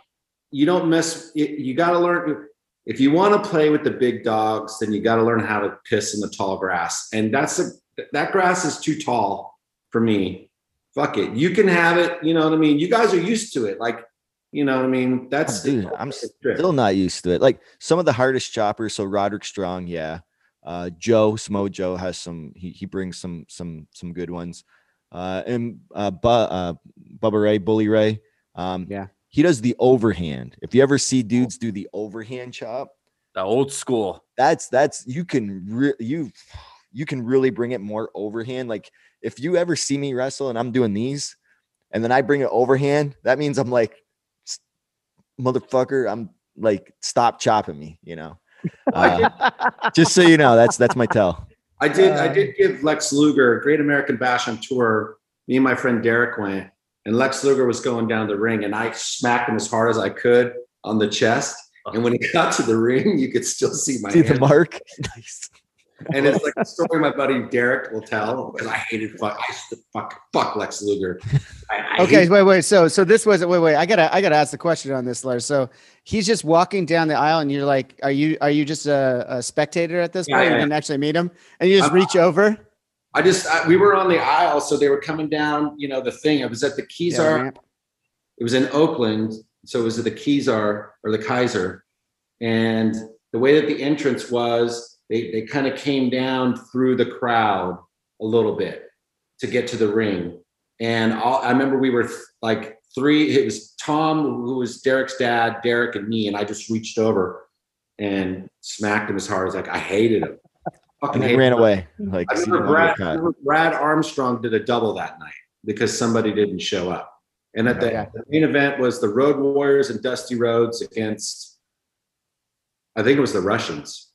you don't mess. You, you got to learn. if you want to play with the big dogs, then you got to learn how to piss in the tall grass. And that's a, that grass is too tall for me. Fuck it. You can have it. You know what I mean? You guys are used to it. Like, you know what I mean? That's Oh, dude, I'm still not used to it. Like some of the hardest choppers. So Roderick Strong, yeah. Uh, Joe Samoa Joe has some. He he brings some some some good ones. Uh, and uh, Bu- uh, Bubba Ray, Bully Ray. Um, Yeah. He does the overhand. If you ever see dudes do the overhand chop, The old school. that's that's you can re- you you can really bring it more overhand. Like if you ever see me wrestle and I'm doing these, and then I bring it overhand, that means I'm like, motherfucker, I'm like, stop chopping me, you know. Uh, just so you know, that's that's my tell. I did. I Uh, did give Lex Luger a Great American Bash on tour. Me and my friend Derek went, and Lex Luger was going down the ring, and I smacked him as hard as I could on the chest. And when he [LAUGHS] got to the ring, you could still see my See the mark? [LAUGHS] Nice. And it's like a story my buddy Derek will tell because I hated fuck. I fuck fuck Lex Luger. I, I Okay, wait, wait. So, so this was wait, wait. I gotta, I gotta ask the question on this, Lars. So he's just walking down the aisle, and you're like, are you, are you just a, a spectator at this Yeah, point? yeah, didn't actually meet him, and you just I'm- reach over. I just I, we were on the aisle, so they were coming down. You know the thing. It was at the Yeah, it was in Oakland, so it was at the Kezar or the Kaiser, and the way that the entrance was, they they kind of came down through the crowd a little bit to get to the ring, and all, I remember we were th- like three. It was Tom, who was Derek's dad, Derek, and me, and I just reached over and smacked him as hard as like I hated him. Fucking And then hated ran him. away. Mm-hmm. Like I remember Brad, I remember Brad Armstrong did a double that night because somebody didn't show up. And at the, Okay. the main event was the Road Warriors and Dusty Rhodes against, I think it was the Russians.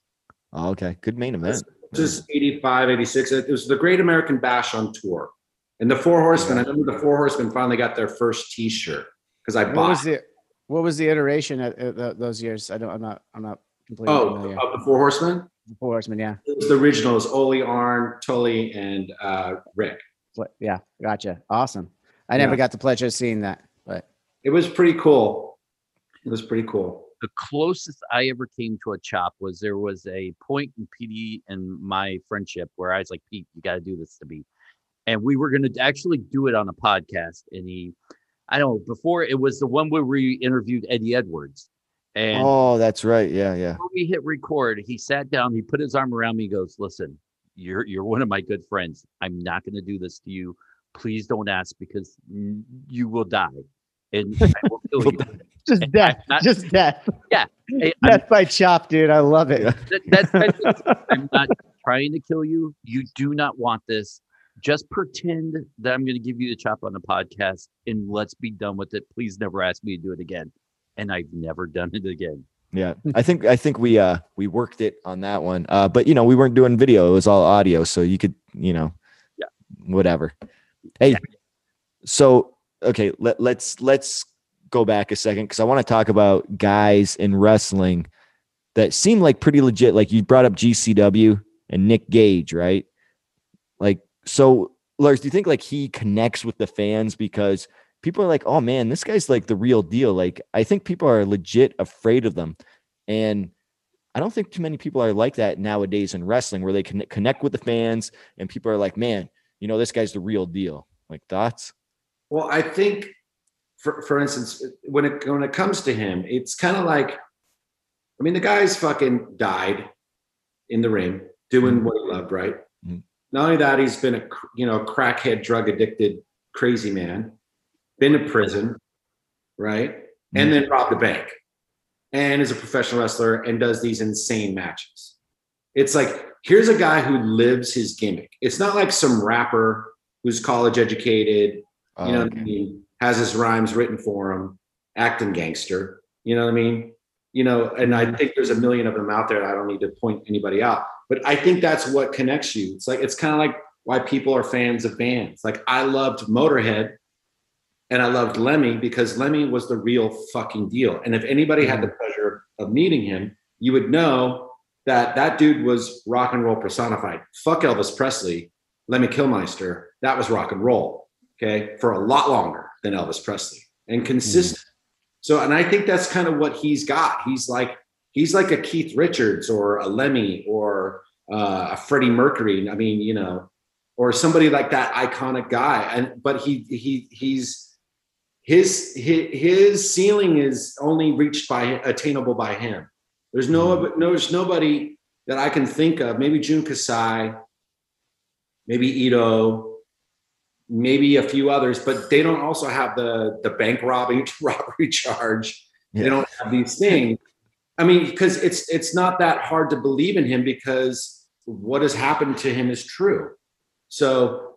Oh, okay. Good main event. This is 85, 86. It was the Great American Bash on tour. And the Four Horsemen, I remember the Four Horsemen finally got their first t shirt because I What bought was the, what was the iteration at, at those years? I don't, I'm not, I'm not completely Oh, familiar. of the Four Horsemen? The Four Horsemen, yeah. It was the original. It was Ole, Arn, Tully, and uh, Rick. What, yeah, gotcha. Awesome. I never Yeah. got the pleasure of seeing that, but It was pretty cool. It was pretty cool. The closest I ever came to a chop was there was a point in PD and my friendship where I was like, Pete, you got to do this to me. And we were going to actually do it on a podcast. And he, I don't know, before it was the one where we interviewed Eddie Edwards. And Oh, that's right. Yeah, yeah. we hit record, he sat down, he put his arm around me, he goes, Listen, you're you're one of my good friends. I'm not gonna do this to you. Please don't ask because you will die. And I will [LAUGHS] kill you. Just death, not- just death, Hey, [LAUGHS] I'm death by chop, dude. I love it. [LAUGHS] That, that, that's, I'm not trying to kill you. You do not want this. Just pretend that I'm going to give you the chop on the podcast and let's be done with it. Please never ask me to do it again. And I've never done it again. Yeah. I think I think we uh we worked it on that one. Uh but you know, we weren't doing video, it was all audio, so you could, you know, Yeah. whatever. Hey, Yeah. so okay, let, let's let's go back a second because I want to talk about guys in wrestling that seem like pretty legit. Like you brought up GCW and Nick Gage, right? Like, so Lars, do you think like he connects with the fans because people are like, oh man, this guy's like the real deal. Like, I think people are legit afraid of them. And I don't think too many people are like that nowadays in wrestling where they can connect with the fans and people are like, man, you know, this guy's the real deal. Like thoughts? Well, I think, for for instance, when it when it comes to him, it's kind of like, I mean, the guy's fucking died in the ring doing what he loved, right? Mhm. Not only that, he's been a you know crackhead, drug addicted, crazy man, been to prison, right, and then robbed a bank, and is a professional wrestler and does these insane matches. It's like here's a guy who lives his gimmick. It's not like some rapper who's college educated you know Oh, what I mean? Has his rhymes written for him, acting gangster. You know what I mean? You know, and I think there's a million of them out there. I don't need to point anybody out, but I think that's what connects you. It's like it's kind of like why people are fans of bands. Like I loved Motorhead, and I loved Lemmy because Lemmy was the real fucking deal. And if anybody had the pleasure of meeting him, you would know that that dude was rock and roll personified. Fuck Elvis Presley, Lemmy Kilmister. That was rock and roll okay, for a lot longer than Elvis Presley and consistent. So, and I think that's kind of what he's got. He's like, he's like a Keith Richards or a Lemmy or uh, a Freddie Mercury. I mean, you know, or somebody like that iconic guy. And but he he he's his his, his ceiling is only reached by attainable by him. There's no there's nobody that I can think of. Maybe Jun Kasai, maybe Ito, maybe a few others, but they don't also have the the bank robbing [LAUGHS] robbery charge. Yeah. They don't have these things. I mean, because it's it's not that hard to believe in him because what has happened to him is true. So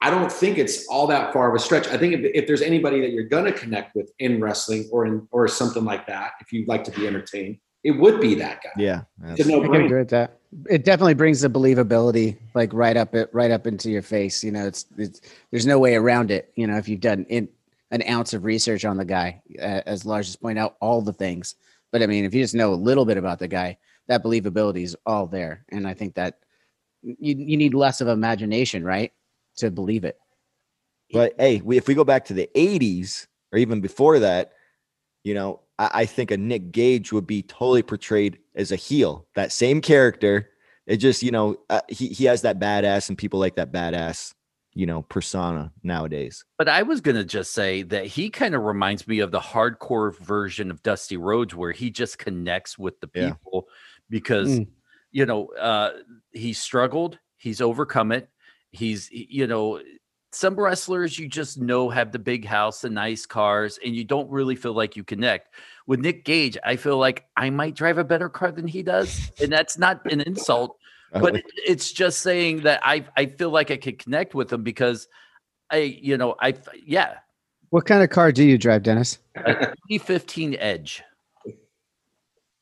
I don't think it's all that far of a stretch. I think if, if there's anybody that you're going to connect with in wrestling or in or something like that, if you'd like to be entertained, it would be that guy. Yeah. It's a I can no-brainer. agree with that. It definitely brings the believability like right up it right up into your face. You know, it's it's there's no way around it. You know, if you've done in, an ounce of research on the guy, uh, as Lars just pointed out, all the things. But I mean, if you just know a little bit about the guy, that believability is all there, and I think that you you need less of imagination, right, to believe it. But hey, we, if we go back to the 80s or even before that, you know, I, I think a Nick Gage would be totally portrayed as a heel. That same character. It just, you know, uh, he, he has that badass and people like that badass, you know, persona nowadays. But I was going to just say that he kind of reminds me of the hardcore version of Dusty Rhodes, where he just connects with the Yeah. people because, Mm. you know, uh, he struggled, he's overcome it. He's, you know, some wrestlers you just know have the big house, the nice cars, and you don't really feel like you connect. With Nick Gage, I feel like I might drive a better car than he does. And that's not an insult, [LAUGHS] but it- it's just saying that I I feel like I could connect with him because I you know I yeah What kind of car do you drive, Dennis? a 2015 Edge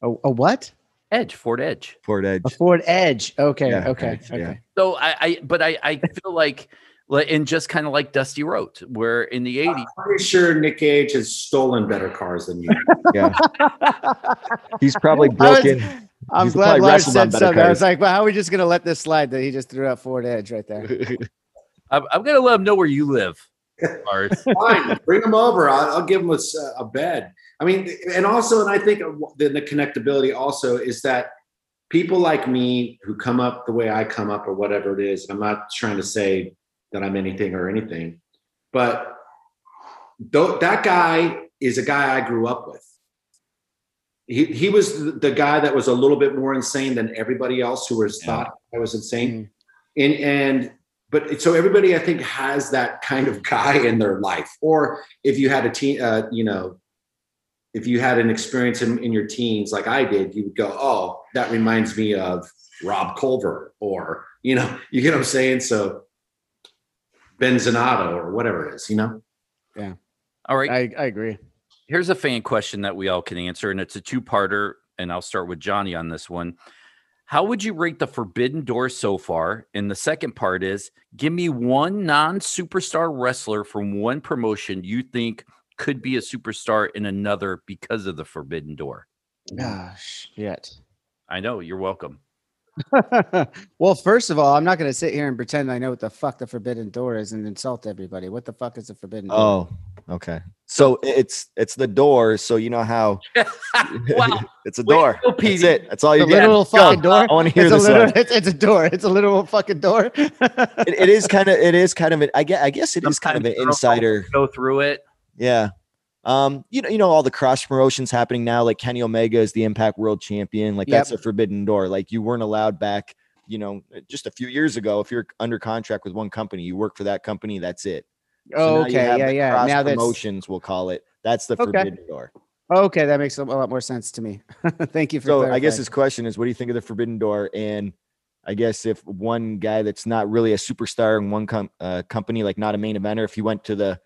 A, a what? Edge Ford Edge. Ford Edge. A Ford Edge. Okay. Yeah, okay. Edge, yeah. okay. So I I but I I feel like like- and just kind of like Dusty Rhodes, where in the 80s I'm pretty sure Nick Cage has stolen better cars than you. [LAUGHS] Yeah. He's probably I was- broken. I'm He's glad probably Lars said better something. I was like, well, how are we just going to let this slide that he just threw out Ford Edge right there? [LAUGHS] I'm, I'm gonna let him know where you live. Lars. [LAUGHS] Fine, bring him over. I'll, I'll give them a, bed. I mean, and also, and I think the, the connectability also is that people like me who come up the way I come up or whatever it is. I'm not trying to say that I'm anything or anything, but though that guy is a guy I grew up with. He, he was the- guy that was a little bit more insane than everybody else who was Yeah. thought I was insane. And and but so everybody I think has that kind of guy in their life. Or if you had a teen, uh, you know, if you had an experience in, in your teens like I did, you would go, "Oh, that reminds me of Rob Culver," or you know, [LAUGHS] you get what I'm saying. So Ben Zanato or whatever it is, you know. Yeah. All right. I, I agree. here's a fan question that we all can answer, and it's a two-parter. And I'll start with Johnny on this one. How would you rate the Forbidden Door so far? And the second part is give me one non-superstar wrestler from one promotion you think could be a superstar in another because of the Forbidden Door. Ah, shit. I know, you're welcome. [LAUGHS] well, first of all, I'm not going to sit here and pretend I know what the fuck the Forbidden Door is and insult everybody. What the fuck is the Forbidden Door? Oh, okay. So it's it's the door. So you know how [LAUGHS] Wow. [LAUGHS] it's a door. go, That's Petey. it. That's all you the get. literal Go. fucking door. I want to hear It's a, this literal, one. it's, it's a door. It's a literal fucking door. It, it is kind of it is kind of an, I guess I guess it is kind of an insider. Go through it. Yeah. Um, you know, you know all the cross promotions happening now. Like Kenny Omega is the Impact World Champion. Like Yep. that's a forbidden door. Like you weren't allowed back. You know, just a few years ago, if you're under contract with one company, you work for that company. That's it. So oh, okay. Yeah, yeah. Now that's promotions, we'll call it. That's the Okay. forbidden door. okay. That makes a lot more sense to me. [LAUGHS] Thank you for. So I guess his question is, what do you think of the forbidden door? And I guess if one guy that's not really a superstar in one com- uh, company, like not a main eventer, if he went to the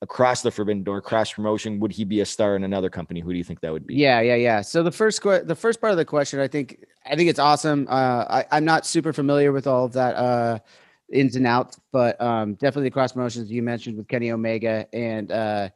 across the forbidden door cross promotion, would he be a star in another company? Who do you think that would be? Yeah, yeah, yeah. So the first que- the first part of the question, I think I think it's awesome. Uh, I, I'm not super familiar with all of that uh, ins and outs, but um, definitely the cross promotions you mentioned with Kenny Omega and uh,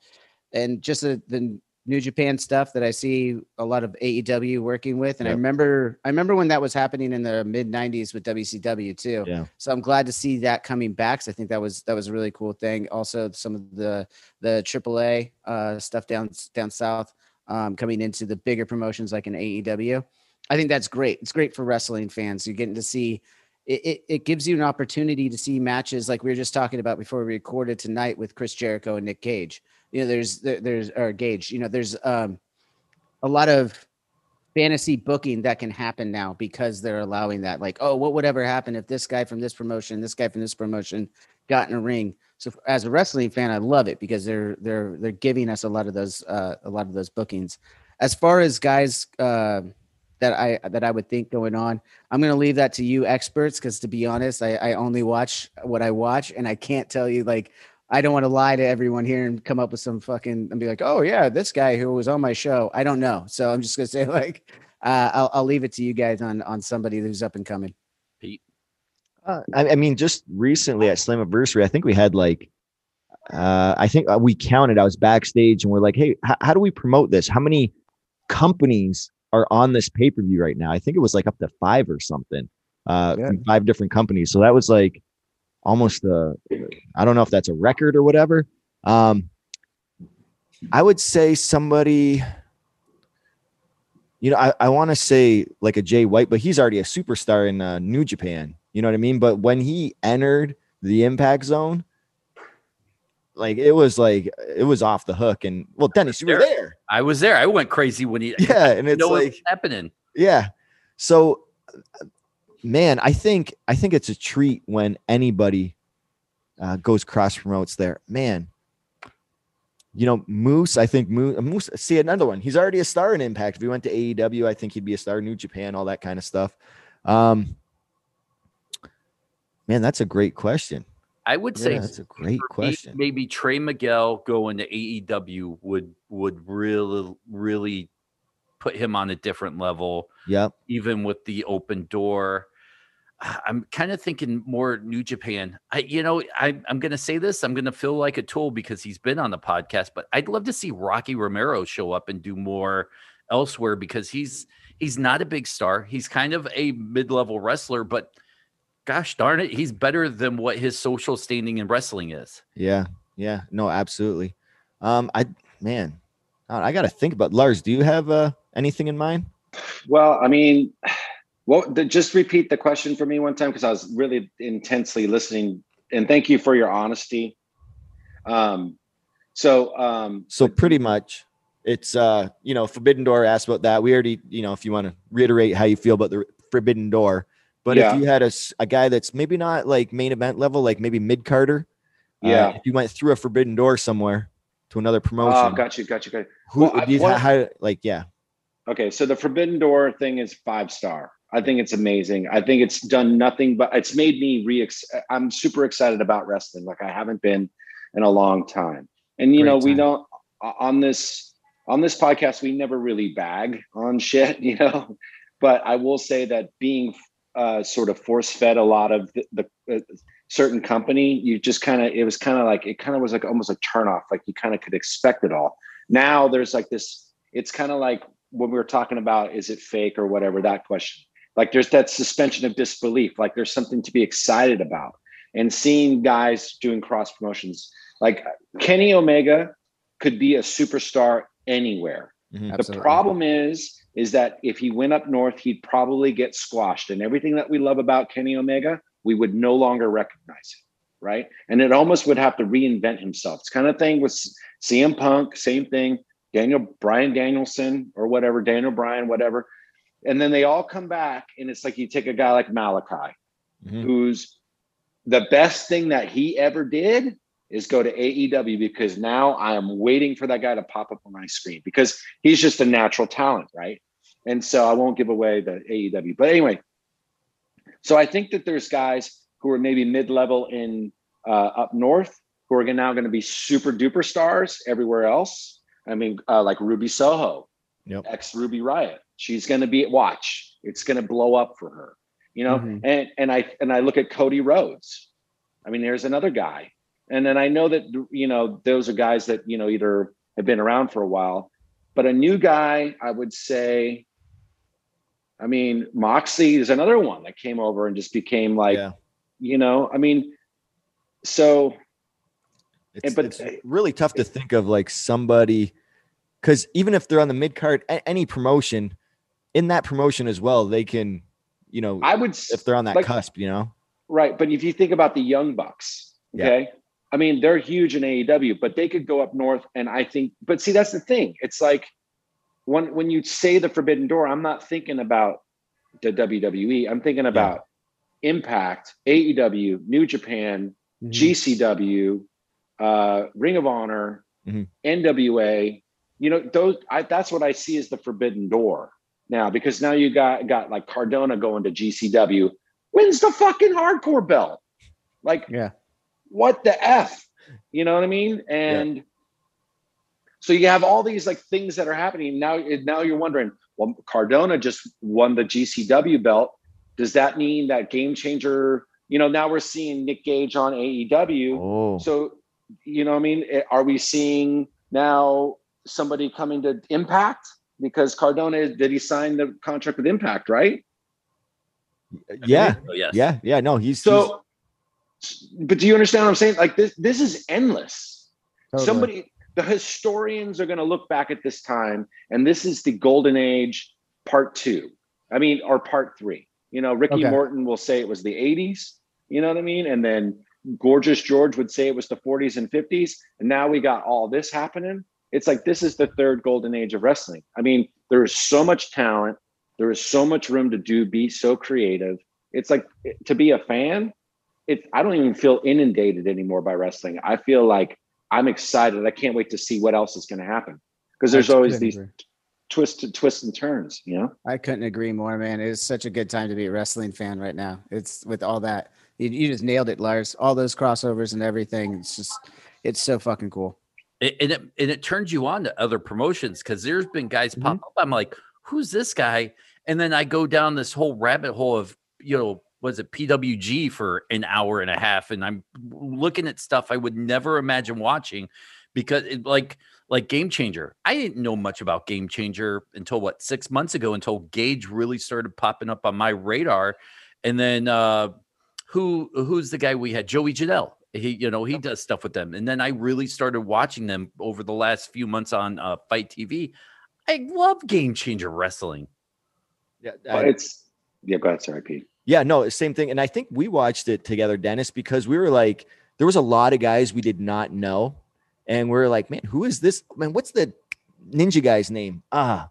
and just the, the New Japan stuff that I see a lot of AEW working with. And I remember I remember when that was happening in the mid '90s with WCW too. Yeah. So I'm glad to see that coming back. So I think that was that was a really cool thing. Also, some of the the AAA uh, stuff down down south um, coming into the bigger promotions like an AEW. I think that's great. It's great for wrestling fans. You're getting to see it, it, it gives you an opportunity to see matches like we were just talking about before we recorded tonight with Chris Jericho and Nick Cage. You know, there's there, there's or Gage. You know, there's um, a lot of fantasy booking that can happen now because they're allowing that. Like, oh, what would ever happen if this guy from this promotion, this guy from this promotion got in a ring? So as a wrestling fan, I love it because they're they're they're giving us a lot of those uh, a lot of those bookings. As far as guys uh, that I that I would think going on, I'm going to leave that to you experts because to be honest, I, I only watch what I watch, and I can't tell you like I don't want to lie to everyone here and come up with some fucking and be like, oh yeah, this guy who was on my show. I don't know, so I'm just gonna say [LAUGHS] like uh, I'll I'll leave it to you guys on on somebody who's up and coming. Pete. Uh, I, I mean, just recently at Slammiversary, I think we had like, uh, I think uh, we counted. I was backstage, and we're like, "Hey, h- how do we promote this? How many companies are on this pay per view right now?" I think it was like up to five or something, uh, Yeah. from five different companies. So that was like almost the, I don't know if that's a record or whatever. Um, I would say somebody. You know, I, I want to say like a Jay White, but he's already a superstar in uh, New Japan. You know what I mean? But when he entered the impact zone, like it was like it was off the hook. And well, Dennis, you were there. I was there. I went crazy when he Yeah. And it's like, happening. yeah. So man, I think I think it's a treat when anybody uh, goes cross promotes there. Man, you know, Moose, I think Moose, Moose, see another one. He's already a star in Impact. If he went to AEW, I think he'd be a star in New Japan, all that kind of stuff. Um, man, that's a great question. I would say that's a great for me, question. maybe Trey Miguel going to AEW would would really really put him on a different level, Yep. even with the open door. I'm kind of thinking more New Japan. I, you know, I, I'm going to say this. I'm going to feel like a tool because he's been on the podcast, but I'd love to see Rocky Romero show up and do more elsewhere because he's he's not a big star. He's kind of a mid-level wrestler, but gosh darn it, he's better than what his social standing in wrestling is. Yeah. Yeah. No, absolutely. Um, I man, I got to think about Lars. Do you have uh, anything in mind? Well, I mean, [SIGHS] well, the, just repeat the question for me one time because I was really intensely listening. And thank you for your honesty. Um, so, um, So pretty much it's uh, you know, Forbidden Door asked about that. We already, you know, if you want to reiterate how you feel about the Forbidden Door. But Yeah. if you had a, a guy that's maybe not like main event level, like maybe mid carder, uh, Yeah. if you went through a Forbidden Door somewhere to another oh, promotion, oh, got you, got you, got you. who well, I- you one- how, like yeah, Okay, so the Forbidden Door thing is five star. I think it's amazing. I think it's done nothing but it's made me re. I'm super excited about wrestling, like I haven't been in a long time. And you Great know, we don't on this on this podcast we never really bag on shit, [LAUGHS] you know. But I will say that being uh, sort of force fed a lot of the, the uh, certain company, you just kind of it was kind of like it kind of was like almost a turn off. Like you kind of could expect it all. Now there's like this. It's kind of like when we were talking about is it fake or whatever that question like there's that suspension of disbelief like there's something to be excited about and seeing guys doing cross promotions like kenny omega could be a superstar anywhere Mhm. the problem is is that if he went up north he'd probably get squashed. And everything that we love about kenny omega we would no longer recognize him right? And it almost would have to reinvent himself. It's kind of thing with cm punk same thing daniel bryan danielson or whatever daniel bryan whatever. And then they all come back and it's like you take a guy like malakai Mhm. who's the best thing that he ever did is go to AEW because now I am waiting for that guy to pop up on my screen because he's just a natural talent, right? And so I won't give away the AEW. But anyway, so I think that there's guys who are maybe mid-level in uh, up north who are now going to be super duper stars everywhere else. I mean, uh, like Ruby Soho, Yep. ex Ruby Riot. She's going to be at watch. It's going to blow up for her, you know. Mhm. And and I and I look at Cody Rhodes. I mean, there's another guy, and then I know that you know those are guys that you know either have been around for a while, but a new guy, I would say. I mean, Moxie is another one that came over and just became like, yeah. you know, I mean, so It's, but- it's really tough to think of like somebody because even if they're on the mid card, any promotion, in that promotion as well, they can, you know, I would if they're on that like- cusp, you know. Right. But if you think about the Young Bucks, Yeah. I mean, they're huge in AEW, but they could go up north. And I think, but see, that's the thing. It's like when when you say the Forbidden Door, I'm not thinking about the WWE. I'm thinking about Impact, AEW, New Japan, Mhm. GCW, uh, Ring of Honor, Mhm. NWA. You know, those. I, that's what I see as the Forbidden Door now, because now you got got like Cardona going to GCW, wins the fucking hardcore belt. Like, Yeah. What the f? You know what I mean? And so you have all these like things that are happening now. Now you're wondering, well, Cardona just won the GCW belt. Does that mean that Game Changer? You know, now we're seeing Nick Gage on AEW. Oh, So, you know, what I mean, Eh, are we seeing now somebody coming to Impact because Cardona did he sign the contract with Impact, right? yeah, Oh, yes. yeah, yeah. No, he's So, but do you understand what I'm saying? Like this, this is endless. Totally. Somebody, the historians are going to look back at this time, and this is the golden age, part two. I mean, or part three. You know, Ricky Okay. Morton will say it was the 80s. You know what I mean? And then Gorgeous George would say it was the 40s and 50s. And now we got all this happening. It's like this is the third golden age of wrestling. I mean, there is so much talent. There is so much room to do, be so creative. It's like to be a fan, it I don't even feel inundated anymore by wrestling. I feel like I'm excited. I can't wait to see what else is going to happen because there's always these agree. twists and twists and turns. You know, I couldn't agree more, man. It's such a good time to be a wrestling fan right now. It's with all that. You, you just nailed it, Lars. All those crossovers and everything. It's just, it's so fucking cool. It- and it and it turns you on to other promotions because there's been guys Mm-hmm. pop up. I'm like, who's this guy? And then I go down this whole rabbit hole of you know, was it PWG for an hour and a half, and I'm looking at stuff I would never imagine watching because it like like Game Changer. I didn't know much about Game Changer until what six months ago until Gage really started popping up on my radar, and then uh who who's the guy we had Joey Janela. He you know he does stuff with them, and then I really started watching them over the last few months on uh, FITE TV. I love Game Changer wrestling. yeah, But I- it's yeah. Go ahead, sorry, Pete. Yeah, no, same thing. And I think we watched it together, Dennis, because we were like, there was a lot of guys we did not know, and we are like, man, who is this? Man, what's the ninja guy's name? Ah,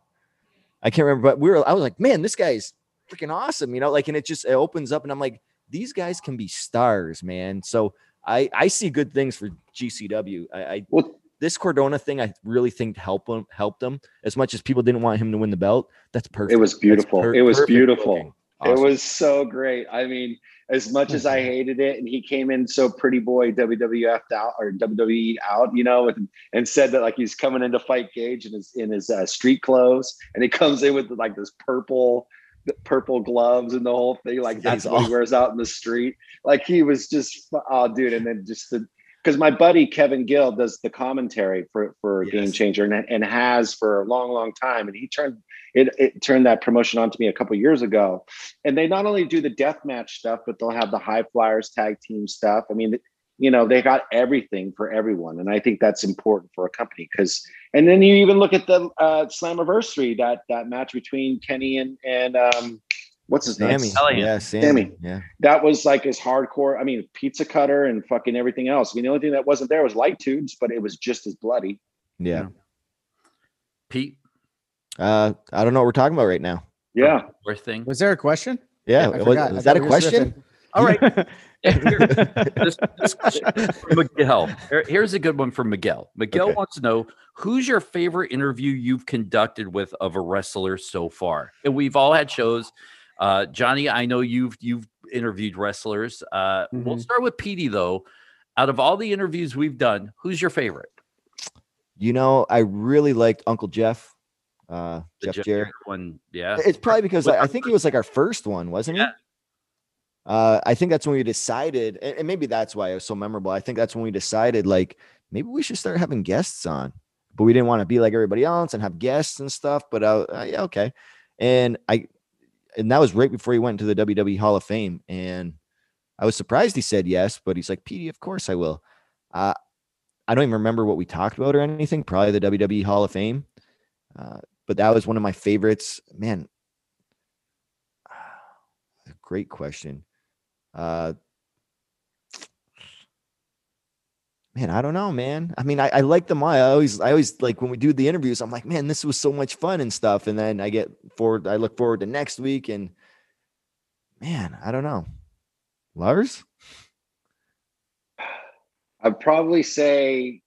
I can't remember, but we were. I was like, man, this guy's freaking awesome, you know. Like, and it just it opens up, and I'm like, these guys can be stars, man. So I I see good things for GCW. I, I Well, this Cardona thing, I really think helped him helped them as much as people didn't want him to win the belt. That's perfect. it was beautiful. per- it was beautiful. Booking. It was so great. I mean, as much as I [LAUGHS] hated it, and he came in so pretty boy WWF out or WWE out, you know, and, and said that like he's coming in to fight Gage in his in his uh, street clothes, and he comes in with like this purple purple gloves and the whole thing. Like that's what he wears out in the street. Like he was just oh, dude, and then just the because my buddy Kevin Gill does the commentary for for Yes. Game Changer and, and has for a long, long time, and he turned it, it turned that promotion on to me a couple years ago and they not only do the death match stuff, but they'll have the high flyers tag team stuff. I mean, you know, they got everything for everyone, and I think that's important for a company because. And then you even look at the uh, Slammiversary that that match between Kenny and and um, what's his name? Sammy. Yeah, Sammy. Sammy. Yeah. That was like his hardcore. I mean, pizza cutter and fucking everything else. I mean, the only thing that wasn't there was light tubes, but it was just as bloody. Yeah. Pete, Uh, I don't know what we're talking about right now. Yeah. or thing. Was there a question? Yeah. I was, was that a question? All right. [LAUGHS] Here- this, this from Miguel. Here- Here's a good one from Miguel. Miguel Okay. wants to know who's your favorite interview you've conducted with of a wrestler so far. And we've all had shows. Uh, Johnny, I know you've you've interviewed wrestlers. Uh, We'll Mhm. start with Petey though. Out of all the interviews we've done, who's your favorite? You know, I really liked Uncle Jeff. Uh, Jeff Jeff Jarrett. one, yeah. It's probably because I, I think he was like our first one, wasn't Yeah. he? Uh, I think that's when we decided, and, and maybe that's why it was so memorable. I think that's when we decided, like, maybe we should start having guests on, but we didn't want to be like everybody else and have guests and stuff. But uh, uh, yeah, okay. And I, and that was right before he went to the WWE Hall of Fame, and I was surprised he said yes, but he's like, Petey, of course I will. Uh, I don't even remember what we talked about or anything. Probably the WWE Hall of Fame. Uh, but that was one of my favorites. Man, [SIGHS] great question. Uh, man, I don't know, man. I mean, I, I like them all. I always, I always like when we do the interviews, I'm like, man, this was so much fun and stuff. And then I get forward, I look forward to next week and man, I don't know. Lars? I'd probably say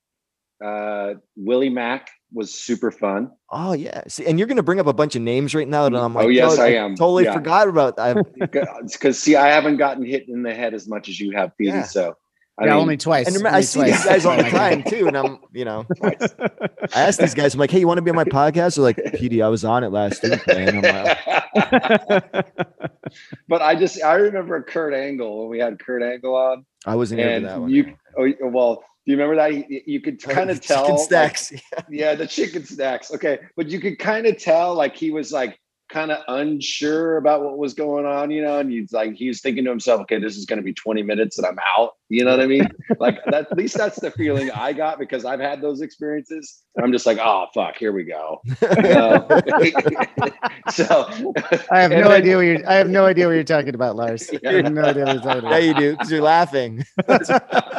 uh, Willie Mack was super fun. Oh yeah. See, and you're gonna bring up a bunch of names right now that mm, I'm like, oh yes, "Oh, I am. Totally Yeah. forgot about that. [LAUGHS] Because see, I haven't gotten hit in the head as much as you have, Petey. Yeah. So I yeah, mean, only twice. And remember, I only see these guys all oh the Oh my God. time too, and I'm, you know, [LAUGHS] I ask these guys, I'm like, hey, you want to be on my podcast? They're like, [LAUGHS] PD, I was on it last week, man. I'm like, oh. but I just I remember Kurt Angle when we had Kurt Angle on, I wasn't here for that one. you oh well, do you remember that? You, could kind of tell, Chicken like, stacks. [LAUGHS] yeah, the chicken snacks. Okay, but you could kind of tell like he was like kind of unsure about what was going on, you know, and he's like he was thinking to himself, okay, this is going to be 20 minutes and I'm out. You know what I mean? [LAUGHS] like that, at least that's the feeling I got because I've had those experiences. And I'm just like, oh fuck, here we go. You [LAUGHS] [LAUGHS] so I have no then- idea what you're. I have no idea what you're talking about, Lars. I have no idea what you're talking about. yeah, you do because you're laughing.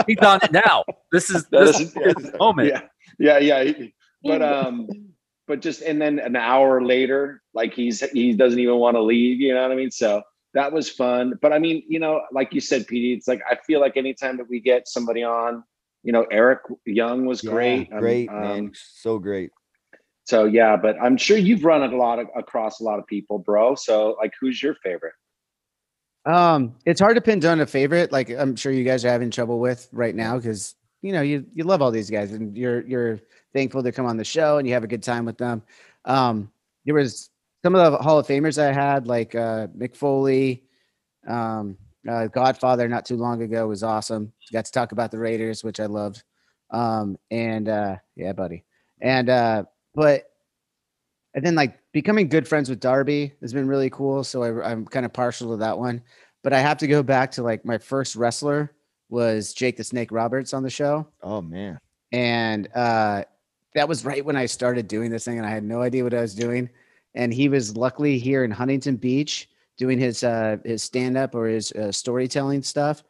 He's on it now. This is this is- is his moment. yeah, yeah, yeah. But um, but just and then an hour later, like he's he doesn't even want to leave. You know what I mean? So that was fun. But I mean, you know, like you said, PD, it's like I feel like anytime that we get somebody on, you know, Eric Young was Yeah, great. Um, great, um, man, so great. So yeah, but I'm sure you've run it a lot of, across a lot of people, bro. So like, who's your favorite? Um, it's hard to pin down a favorite. Like I'm sure you guys are having trouble with right now because you know you you love all these guys and you're you're thankful to come on the show and you have a good time with them. Um, there was some of the Hall of Famers I had like uh, Mick Foley, um, uh, Godfather not too long ago was awesome. Got to talk about the Raiders, which I loved. Um, and uh, yeah, buddy. And uh, but and then like becoming good friends with Darby has been really cool. So I, I'm kind of partial to that one. But I have to go back to like my first wrestler was Jake the Snake Roberts on the show, Oh man, and uh, that was right when I started doing this thing, and I had no idea what I was doing. And he was luckily here in Huntington Beach doing his uh, his stand up or his uh, storytelling stuff.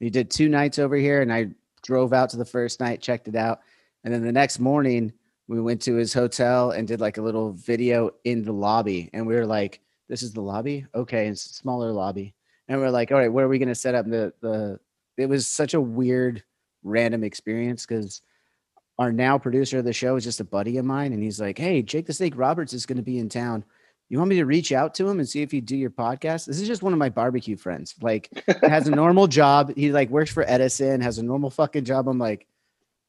He did two nights over here, and I drove out to the first night, checked it out, and then the next morning we went to his hotel and did like a little video in the lobby, and we were like, "This is the lobby, okay, it's a smaller lobby." And we're like, "All right, where are we gonna set up the the?" It was such a weird, random experience because our now producer of the show is just a buddy of mine, and he's like, "Hey, Jake the Snake Roberts is going to be in town. You want me to reach out to him and see if he'd do your podcast?" This is just one of my barbecue friends. Like, has a [LAUGHS] normal job. He like works for Edison, has a normal fucking job. I'm like,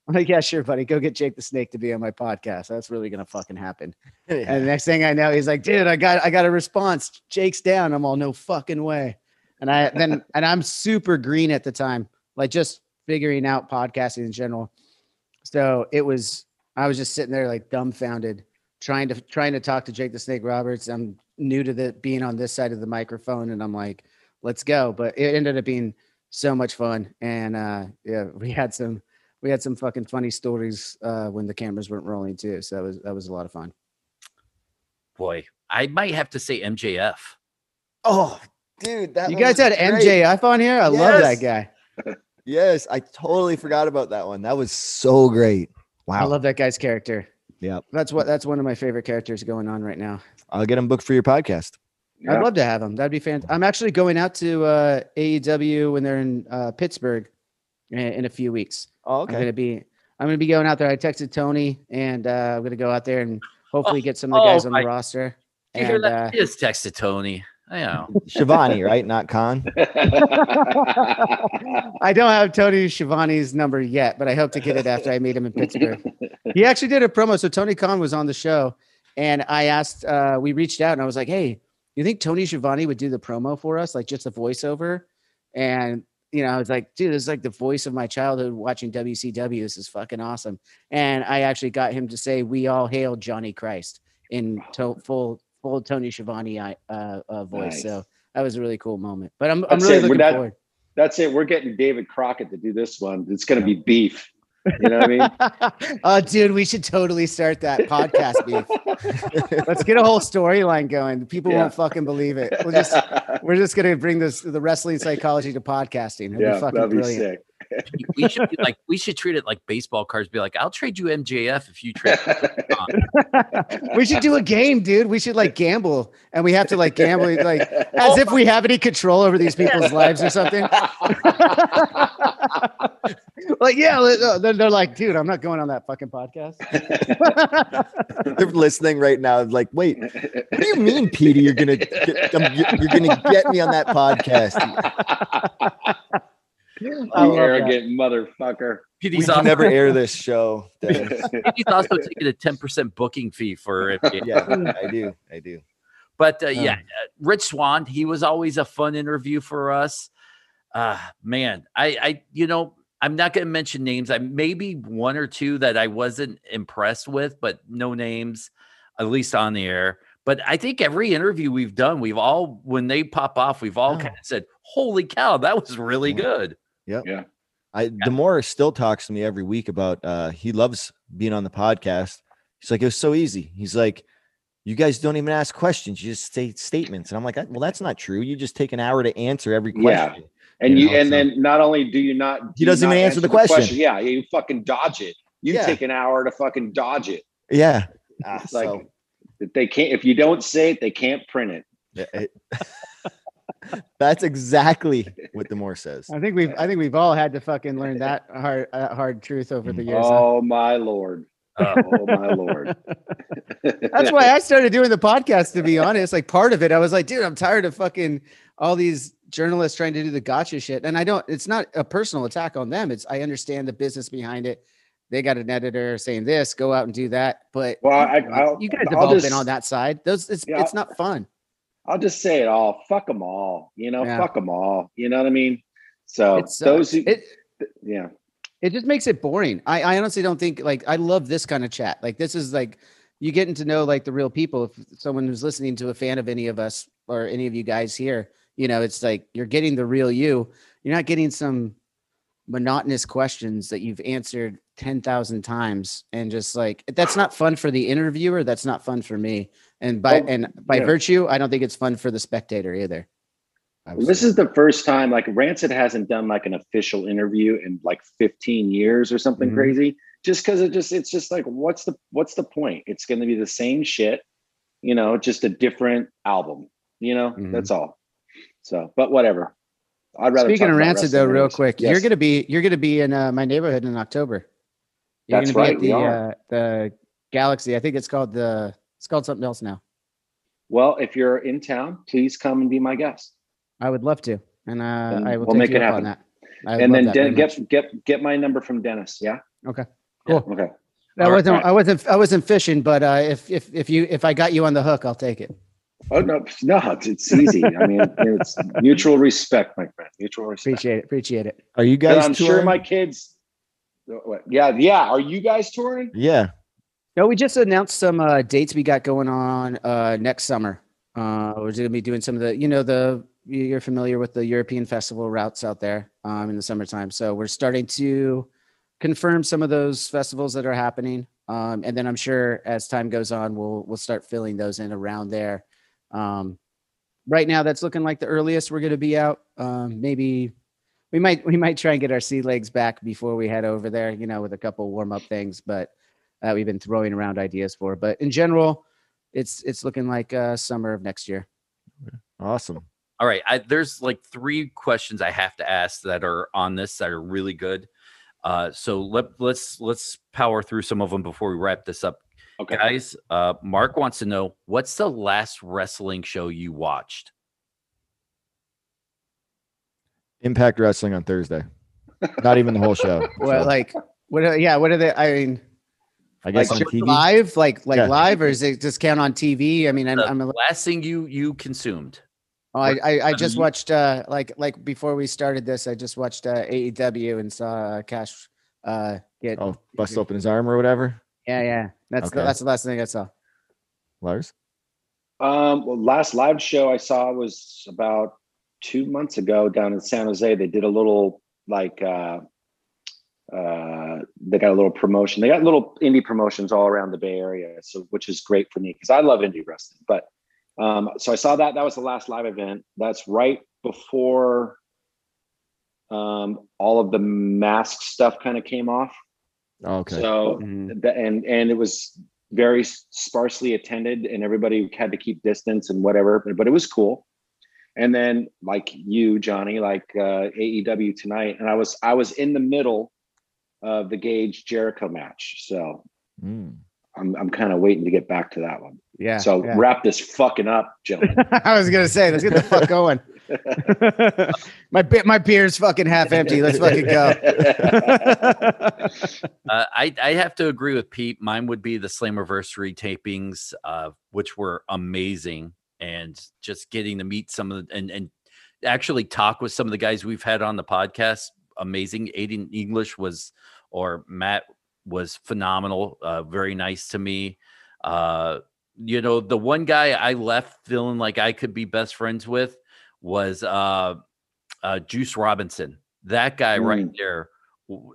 I'm like, yeah, sure, buddy. Go get Jake the Snake to be on my podcast. That's really gonna fucking happen. [LAUGHS] And the next thing I know, he's like, dude, I got I got a response. Jake's down. I'm all no fucking way. And I then [LAUGHS] and I'm super green at the time, like just figuring out podcasting in general. So it was I was just sitting there like dumbfounded, trying to trying to talk to Jake the Snake Roberts. I'm new to the being on this side of the microphone, and I'm like, let's go. But it ended up being so much fun. And uh yeah, [LAUGHS] we had some we had some fucking funny stories uh when the cameras weren't rolling too. So that was that was a lot of fun. Boy, I might have to say MJF. oh, dude, that You guys had great. MJF on here. I love that guy. [LAUGHS] Yes, I totally forgot about that one. That was so great. Wow, I love that guy's character. Yeah, That's what that's one of my favorite characters going on right now. I'll get him booked for your podcast. Yeah. I'd love to have him. That'd be fantastic. I'm actually going out to uh, AEW when they're in uh, Pittsburgh in, in a few weeks. Oh, I'm gonna be I'm gonna be going out there. I texted Tony and uh, I'm gonna go out there and hopefully get some of the guys oh on the my- roster. Did you hear And that? uh, I just texted Tony. I know. [LAUGHS] Schiavone, right? Not Khan. [LAUGHS] I don't have Tony Schiavone's number yet, but I hope to get it after I meet him in Pittsburgh. he actually did a promo. So Tony Khan was on the show, and I asked, uh, we reached out, and I was like, "Hey, you think Tony Schiavone would do the promo for us, like just a voiceover?" And you know, I was like, "Dude, this is like the voice of my childhood watching WCW. This is fucking awesome." And I actually got him to say, "We all hail Johnny Christ" in to- full full Tony Schiavone uh, uh, voice. Nice. So that was a really cool moment. But I'm I'm really it. Looking not- forward. That's it. We're getting David Crockett to do this one. It's going to be beef. You know what I mean? [LAUGHS] oh, dude, we should totally start that podcast beef. [LAUGHS] Let's get a whole storyline going. People Yeah. won't fucking believe it. We'll just [LAUGHS] we're just gonna bring this the wrestling psychology to podcasting. It'd yeah, be fucking that'd be brilliant. sick. We should be like we should treat it like baseball cards. Be like, I'll trade you MJF if you trade. [LAUGHS] we should do a game, dude. We should like gamble, and we have to like gamble like as if we have any control over these people's lives or something. [LAUGHS] like, yeah, uh, then they're like, dude, I'm not going on that fucking podcast. [LAUGHS] They're listening right now. Like, wait, what do you mean, Petey? You're gonna get, um, you're you're gonna get me on that podcast? I you love that. arrogant motherfucker. We PD's, can also, never air [LAUGHS] this show. Dennis. [LAUGHS] PD's also taking a ten percent booking fee for it. Yeah, I do. I do. But uh, yeah, Um, uh, Rich Swann, he was always a fun interview for us. Uh, man, I, I, you know, I'm not going to mention names. I maybe one or two that I wasn't impressed with, but no names, at least on the air. But I think every interview we've done, we've all, when they pop off, we've all Oh. kind of said, "Holy cow, that was really Yeah. good." I Demore still talks to me every week about uh he loves being on the podcast. He's like, it was so easy. He's like, you guys don't even ask questions, you just say statements. And I'm like, well, that's not true. You just take an hour to answer every Yeah. question. And You you, know, and so- then not only do you not, He do you doesn't not even answer the question. Yeah, you fucking dodge it. You Yeah. take an hour to fucking dodge it. Yeah. Ah, [LAUGHS] Like so, if they can't. If you don't say it, they can't print it. yeah, it- that's exactly what Demore says. I think we've I think we've all had to fucking learn that hard uh, hard truth over the years. huh? Oh my lord. Uh, Oh my lord. [LAUGHS] That's why I started doing the podcast. To be [LAUGHS] honest, like part of it, I was like, dude, I'm tired of fucking all these journalists trying to do the gotcha shit. And I don't. It's not a personal attack on them. It's I understand the business behind it. They got an editor saying this, go out and do that. But Well, I- I'll- you guys have I'll all been on that side. Those it's Yeah, it's not fun. I'll just say it all. Fuck them all. You know, Yeah. fuck them all. You know what I mean? So It's those who, it yeah. it just makes it boring. I, I honestly don't think like I love this kind of chat. Like this is like you getting to know like the real people. If someone who's listening to a fan of any of us or any of you guys here, you know, it's like you're getting the real you. You're not getting some monotonous questions that you've answered 10,000 times and just like that's not fun for the interviewer, that's not fun for me. And by Well, and by yeah. virtue, I don't think it's fun for the spectator either. Would This is the first time like Rancid hasn't done like an official interview in like 15 years or something Mhm. crazy. Just because it just it's just like what's the what's the point? It's going to be the same shit, you know, just a different album. You know, Mhm. that's all. So, but whatever. I'd rather. Speaking of rancid though, real quick, you're gonna be you're gonna be in uh, my neighborhood in October. You're That's gonna be right, at the uh, the Galaxy. I think it's called the it's called something else now. Well, if you're in town, please come and be my guest. I would love to, and uh, Then I will we'll take make you it up on happen. that. I and then that Den- get get get my number from Dennis. Yeah. Okay, Yeah. cool. Okay. I All right. wasn't I wasn't I wasn't fishing, but uh, if if if you if I got you on the hook, I'll take it. Oh no, no, it's, it's easy. I mean, it's mutual respect, my friend. Mutual respect. Appreciate it. Appreciate it. Are you And guys I'm sure my kids. what- Yeah, yeah. Are you guys touring? yeah. No, we just announced some uh, dates we got going on uh, next summer. Uh, we're going to be doing some of the, you know, the you- you're familiar with the European festival routes out there um, in the summertime. So we're starting to confirm some of those festivals that are happening, um, and then I'm sure as time goes on, we'll we'll start filling those in around there. Um, right now, that's looking like the earliest we're going to be out. Um, maybe we might we might try and get our sea legs back before we head over there. You know, with a couple warm up things, but that we've been throwing around ideas for. But in general, it's it's looking like uh, summer of next year. Awesome. All right, I, there's like three questions I have to ask that are on this that are really good. Uh, so let let's let's power through some of them before we wrap this up, Okay. guys. Uh, Mark wants to know what's the last wrestling show you watched? Impact Wrestling on Thursday. Not even the whole show. [LAUGHS] Well, so like what? Are, yeah, what are they? I mean, I guess like on TV. live, like like Yeah. live, or is it just count on TV? I mean, I'm, The I'm a, last thing you you consumed? oh, I, I I just watched uh like like before we started this, I just watched uh, AEW and saw uh, Cash uh get Oh, bust open his arm or whatever. yeah yeah. That's the, that's the last thing I saw. Lars. Um, well, last live show I saw was about two months ago down in San Jose. They did a little like uh, uh, they got a little promotion. They got little indie promotions all around the Bay Area, so which is great for me because I love indie wrestling. But um, so I saw that. That was the last live event. That's right before um, all of the mask stuff kind of came off. Okay. So Mhm. the, and and it was very sparsely attended, and everybody had to keep distance and whatever. But, but it was cool. And then like you, Johnny, like uh, AEW tonight, and I was I was in the middle of the Gage Jericho match, so Mm. I'm I'm kind of waiting to get back to that one. Yeah. so yeah. wrap this fucking up, gentlemen. [LAUGHS] I was gonna say, let's get the fuck going. [LAUGHS] my be- my beer's fucking half empty. Let's fucking go. [LAUGHS] Uh, I I have to agree with Pete. Mine would be the Slammiversary tapings, uh, which were amazing, and just getting to meet some of the and and actually talk with some of the guys we've had on the podcast. Amazing. Aiden English was or Matt was phenomenal. Uh, very nice to me. Uh, you know, the one guy I left feeling like I could be best friends with was uh, uh, Juice Robinson. That guy right Mm. there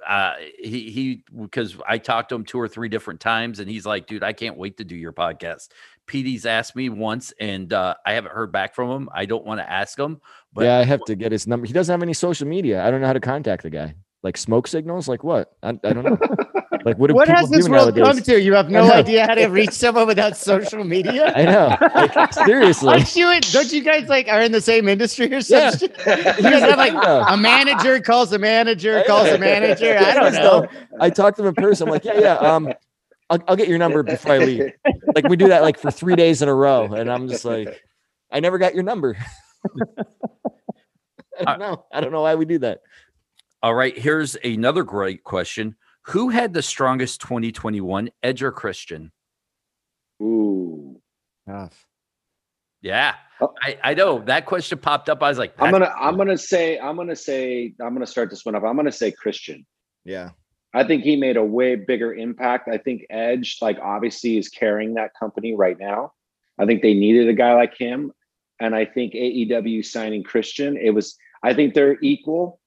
uh he he because I talked to him two or three different times and he's like, dude, I can't wait to do your podcast. Petey's asked me once and uh I haven't heard back from him. I don't want to ask him, but yeah, I have to get his number. He doesn't have any social media. I don't know how to contact the guy. Like smoke signals? Like what? I, I don't know. [LAUGHS] like what do what people has this world nowadays? come to? You have no idea how to [LAUGHS] reach someone without social media. I know. Like, [LAUGHS] seriously. Aren't you? Don't you guys like are in the same industry or Yeah. something? You guys have like a manager calls a manager calls a manager. I don't Just know. I talked to him in person. I'm like, yeah, yeah. Um, I'll, I'll get your number before I leave. Like we do that like for three days in a row, and I'm just like, I never got your number. [LAUGHS] I don't uh, know. I don't know why we do that. all right, here's another great question. Who had the strongest 2021 Edge or Christian? Ooh. Tough. Yeah. Oh. I, I know that question popped up. I was like, I'm gonna I'm gonna say I'm gonna say I'm gonna start this one up. I'm gonna say Christian. Yeah. I think he made a way bigger impact. I think Edge, like obviously, is carrying that company right now. I think they needed a guy like him, and I think AEW signing Christian. It was. I think they're equal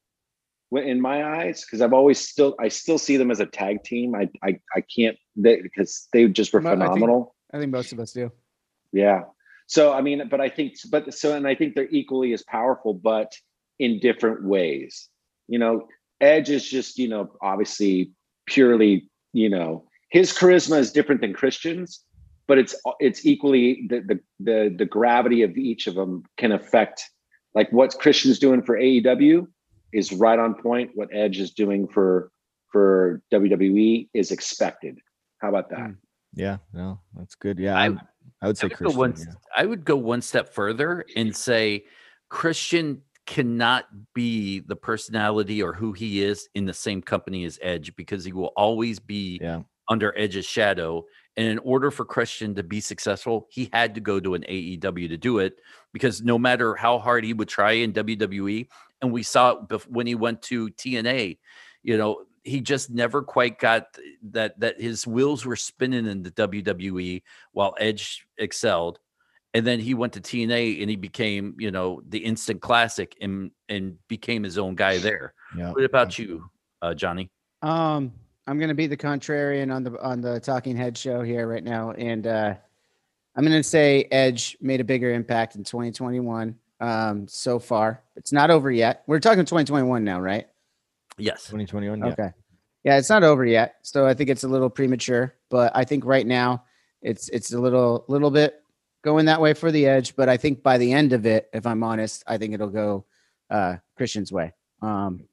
in my eyes because I've always still I still see them as a tag team. I I, I can't because they just were Well, I think- phenomenal. I think most of us do. Yeah. So I mean, but I think, but so, and I think they're equally as powerful, but in different ways. You know, Edge is just, you know, obviously purely, you know, his charisma is different than Christian's, but it's it's equally the the the, the gravity of each of them can affect like what Christian's doing for AEW is right on point. What Edge is doing for for WWE is expected. How about that? Mm. Yeah. No, that's good. Yeah. I- I, I would say I would, go Christian. one, yeah. I would go one step further and say Christian cannot be the personality or who he is in the same company as Edge because he will always be Yeah. Under Edge's shadow. And in order for Christian to be successful, he had to go to an AEW to do it because no matter how hard he would try in WWE, and we saw it when he went to TNA, you know, he just never quite got that that his wheels were spinning in the WWE while Edge excelled. And then he went to TNA and he became, you know, the instant classic and and became his own guy there. Yeah. What about you, uh, Johnny? Um, I'm gonna be the contrarian on the on the Talking Head show here right now, and uh, I'm gonna say Edge made a bigger impact in 2021. Um, so far, it's not over yet. We're talking 2021 now, right? Yes. 2021. Yeah. Okay. Yeah, it's not over yet, so I think it's a little premature. But I think right now, it's it's a little little bit going that way for the Edge. But I think by the end of it, if I'm honest, I think it'll go uh, Christian's way. Um,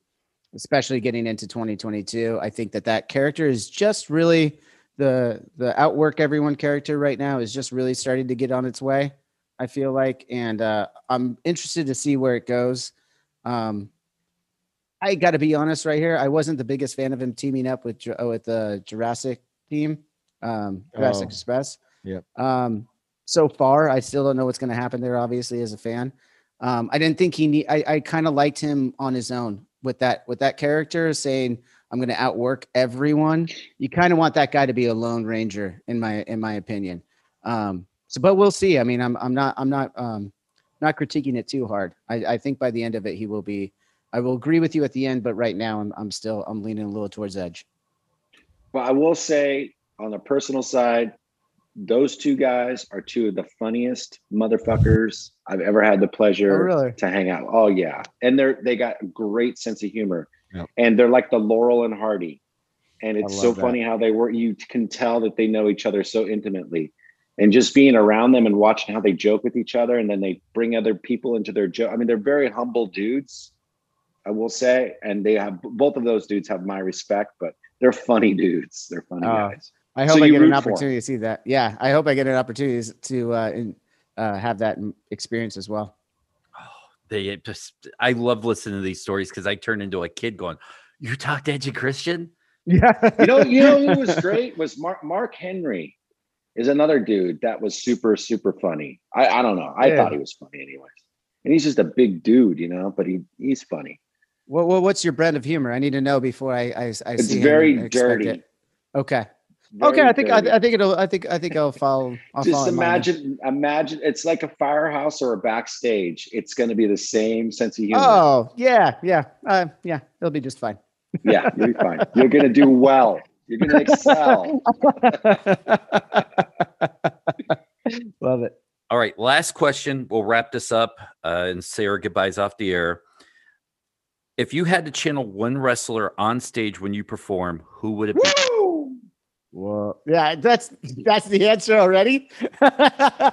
especially getting into 2022, I think that that character is just really the the outwork everyone character right now is just really starting to get on its way. I feel like, and uh, I'm interested to see where it goes. Um, I got to be honest right here. I wasn't the biggest fan of him teaming up with Ju- with the Jurassic team, um, Jurassic Oh. Express. Yep. Um, so far, I still don't know what's going to happen there. Obviously, as a fan, um, I didn't think he need. I, I kind of liked him on his own with that with that character saying, "I'm going to outwork everyone." You kind of want that guy to be a lone ranger, in my in my opinion. Um, so, but we'll see. I mean, I'm I'm not I'm not um, not critiquing it too hard. I, I think by the end of it, he will be I will agree with you at the end, but right now I'm I'm still I'm leaning a little towards Edge. But I will say, on the personal side, those two guys are two of the funniest motherfuckers I've ever had the pleasure Oh, really? to hang out. Oh yeah, and they're they got a great sense of humor, Yep. and they're like the Laurel and Hardy, and it's so that. funny how they work. You can tell that they know each other so intimately, and just being around them and watching how they joke with each other, and then they bring other people into their joke. I mean, they're very humble dudes, I will say, and they have both of those dudes have my respect, but they're funny dudes. They're funny Oh. guys. I So hope I get an root for 'em. opportunity to see that. Yeah, I hope I get an opportunity to uh, in, uh, have that experience as well. They it just I love listening to these stories because I turn into a kid going, You talked Edge and Christian? Yeah, you know, you know who was [LAUGHS] great was Mark Mark Henry is another dude that was super, super funny. I, I don't know. I Yeah. thought he was funny anyways. And he's just a big dude, you know, but he he's funny. What, what what's your brand of humor? I need to know before I I, I It's see him very and dirty. it. Okay. Very okay. I think I. I think it'll I think I think I'll follow. I'll just follow imagine imagine it's like a firehouse or a backstage. It's gonna be the same sense of humor. Oh yeah, yeah, uh, yeah. It'll be just fine. Yeah, you'll be fine. You're gonna do well. You're gonna excel. [LAUGHS] Love it. All right, last question. We'll wrap this up uh, and say our goodbyes off the air. If you had to channel one wrestler on stage when you perform, who would it be? Whoa. Yeah, that's that's the answer already. [LAUGHS] to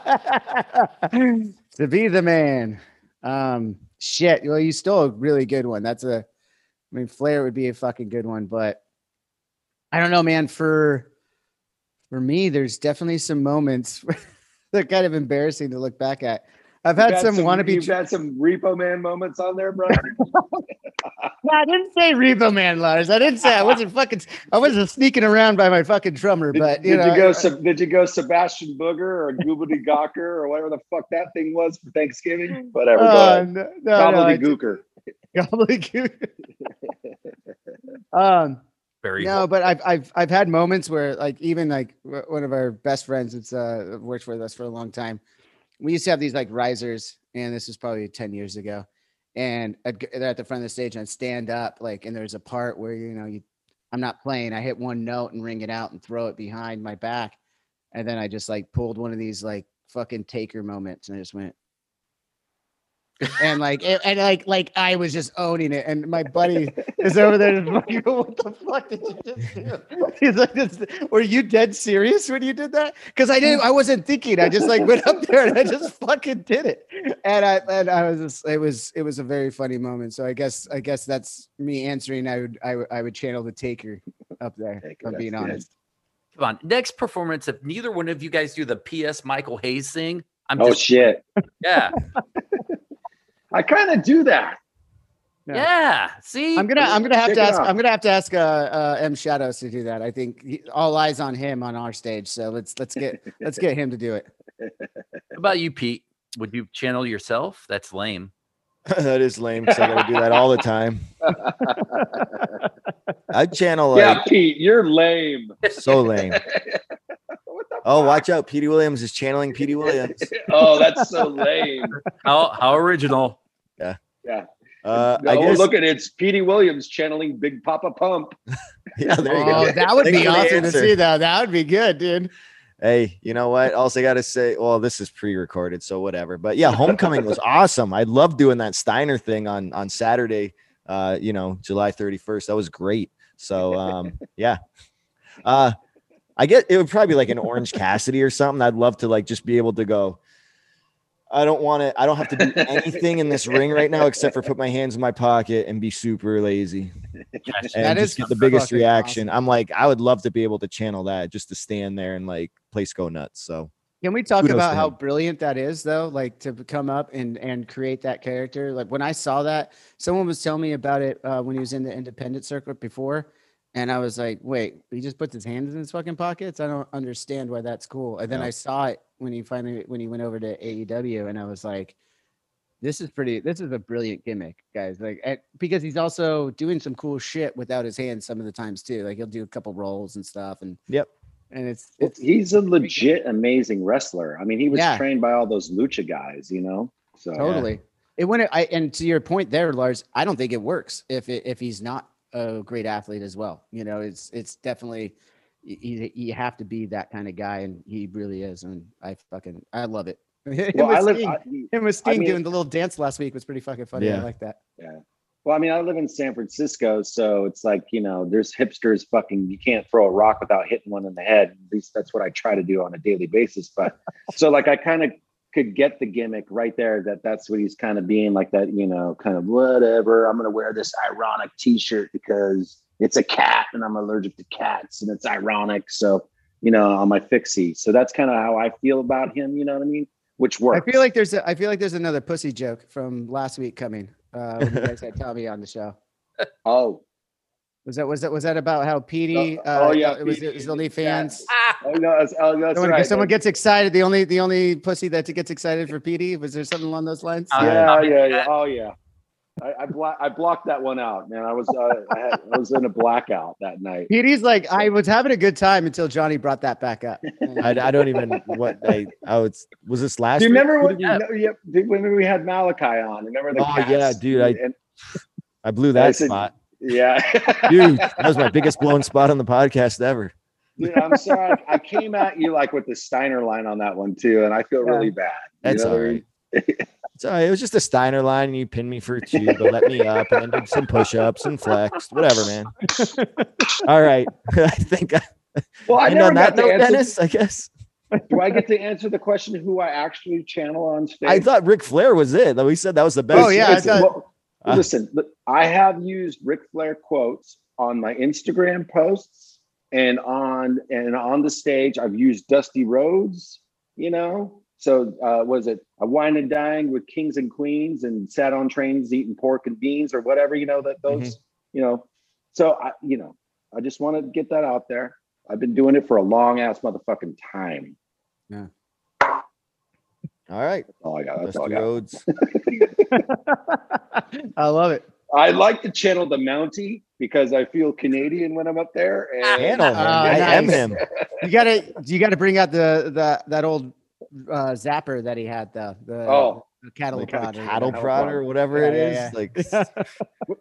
be the man. Um shit. Well, you stole a really good one. That's a I mean Flair would be a fucking good one, but I don't know, man. For for me, there's definitely some moments [LAUGHS] that are kind of embarrassing to look back at. I've You've had, some, wannabe. You've had some Repo Man moments on there, bro. [LAUGHS] No, I didn't say Repo Man, Lars. I didn't say I wasn't fucking. I wasn't sneaking around by my fucking drummer, Did, but you did know, you go? I- Seb- did you go Sebastian Booger or Goobity Gawker or whatever the fuck that thing was for Thanksgiving? Whatever. go Uh, ahead. no, no, no, I did- Gobbledygooker. [LAUGHS] [LAUGHS] Um, Very no, but I've I've I've had moments where like even like w- one of our best friends that's uh worked with us for a long time. We used to have these like risers, and this was probably ten years ago. And they're at the front of the stage, and I'd stand up like, and there's a part where you know you, I'm not playing. I hit one note and ring it out and throw it behind my back, and then I just like pulled one of these like fucking taker moments, and I just went. And like it- and like like I was just owning it, and my buddy is over there just like, what the fuck did you just do? He's like, "This- were you dead serious when you did that? Because I didn't, I wasn't thinking. I just like went up there and I just fucking did it. And I and I was just, it was it was a very funny moment. So I guess I guess that's me answering. I would I would I would channel the taker up there. Taker, if I'm being that's good. honest. Come on. Next performance, if neither one of you guys do the PS Michael Hayes thing, I'm Oh just shit! yeah. I kind of do that. Yeah. Yeah. See? I'm gonna I'm gonna have Check to ask. I'm gonna have to ask uh, uh M Shadows to do that. I think he, all eyes on him on our stage. So let's let's get let's get him to do it. How about you, Pete? Would you channel yourself? That's lame. [LAUGHS] that is lame because I got to do that all the time. [LAUGHS] I channel like yeah, Pete, you're lame. [LAUGHS] so lame. Oh, watch out! Petey Williams is channeling Petey Williams. oh, that's so lame. How how original. Yeah. Uh, No, I guess. look at it. It's Petey Williams channeling Big Papa Pump. [LAUGHS] yeah, there you Oh, go. that would be awesome to see though. That would be good, dude. Hey, you know what? Also, got to say, well, this is pre-recorded, so whatever. But yeah, homecoming was [LAUGHS] awesome. I love doing that Steiner thing on on Saturday. Uh, you know, July 31st. That was great. So um, [LAUGHS] yeah. Uh, I get it would probably be like an Orange Cassidy or something. I'd love to like just be able to go. I don't want to. I don't have to do [LAUGHS] anything in this ring right now except for put my hands in my pocket and be super lazy Gosh, and That just is get the biggest fucking reaction. I'm like, I would love to be able to channel that just to stand there and like place go nuts. So Can we talk Kudos about how brilliant that is though? Like to come up and and create that character. Like when I saw that, someone was telling me about it uh, when he was in the independent circuit before. And I was like, wait, he just puts his hands in his fucking pockets. I don't understand why that's cool. And then Yeah. I saw it when he finally when he went over to AEW, and I was like, this is pretty. This is a brilliant gimmick, guys. Like and- because he's also doing some cool shit without his hands some of the times too. Like he'll do a couple rolls and stuff, and Yep. and it's Well, it's he's a legit amazing wrestler. I mean, he was Yeah. trained by all those lucha guys, you know. So Totally. it when I and to your point there, Lars, I don't think it works if it, if he's not a great athlete as well. You know, it's it's definitely you, you have to be that kind of guy, and he really is. And I fucking I love it. [LAUGHS] him Well, with I live. Sting, I, him with Sting mean- doing the little dance last week was pretty fucking funny. Yeah. I like that. Yeah. Well, I mean, I live in San Francisco, so it's like you know, there's hipsters. Fucking, you can't throw a rock without hitting one in the head. At least that's what I try to do on a daily basis. But [LAUGHS] so, like, I kind of could get the gimmick right there that that's what he's kind of being like that. You know, kind of whatever. I'm gonna wear this ironic T-shirt because it's a cat and I'm allergic to cats and it's ironic. So you know, on my fixie. So that's kind of how I feel about him. You know what I mean? Which works. I feel like there's a, I feel like there's another pussy joke from last week coming. Uh, when you guys had Tommy on the show. [LAUGHS] oh. Was that was that was that about how Petey? Oh, Uh, oh, yeah, it was Petey it was and the OnlyFans. Oh no, that's, oh, that's Someone, right. someone gets excited. The only the only pussy that gets excited for Petey was there something along those lines? Uh, yeah, Tommy yeah, yeah. Oh yeah. I I, blo- I blocked that one out, man. I was uh, I, had, I was in a blackout that night. Petey's like, I was having a good time until Johnny brought that back up. I, I don't even what I I was was this last Do you remember Who when? did we- No, yep. Did, when we had Malakai on? Remember the? Oh, yeah, dude, I- And, I blew I that said- spot. yeah, Dude, that was my biggest blown spot on the podcast ever. Dude, I'm sorry. I came at you like with the Steiner line on that one too, and I feel Yeah. really bad. You know all what I mean? right. It's all right. It was just a Steiner line, and you pinned me for two, but let me up and then did some push-ups and flexed. Whatever, man. [LAUGHS] All right. [LAUGHS] I think I, Well, I and never on that note, answer. Dennis, I guess Do I get to answer the question who I actually channel on stage? I thought Ric Flair was it. Though we said that was the best. Oh, yeah, I thought- Well, Uh, listen, I have used Ric Flair quotes on my Instagram posts and on and on the stage. I've used Dusty Rhodes, you know. So uh, was it I wine and dine with kings and queens and sat on trains eating pork and beans or whatever, you know, that those, you know. So I, you know, I just want to get that out there. I've been doing it for a long ass motherfucking time. Yeah. All right. That's all I got. That's all I got. Rhodes. [LAUGHS] I love it. I like to channel the Mountie because I feel Canadian when I'm up there. And Channel him. Ah, I am him. You gotta you gotta bring out the the that old uh, zapper that he had the the, Oh. the cattle Like prod. a or cattle whatever. prod or whatever Yeah, it is. yeah, Like [LAUGHS]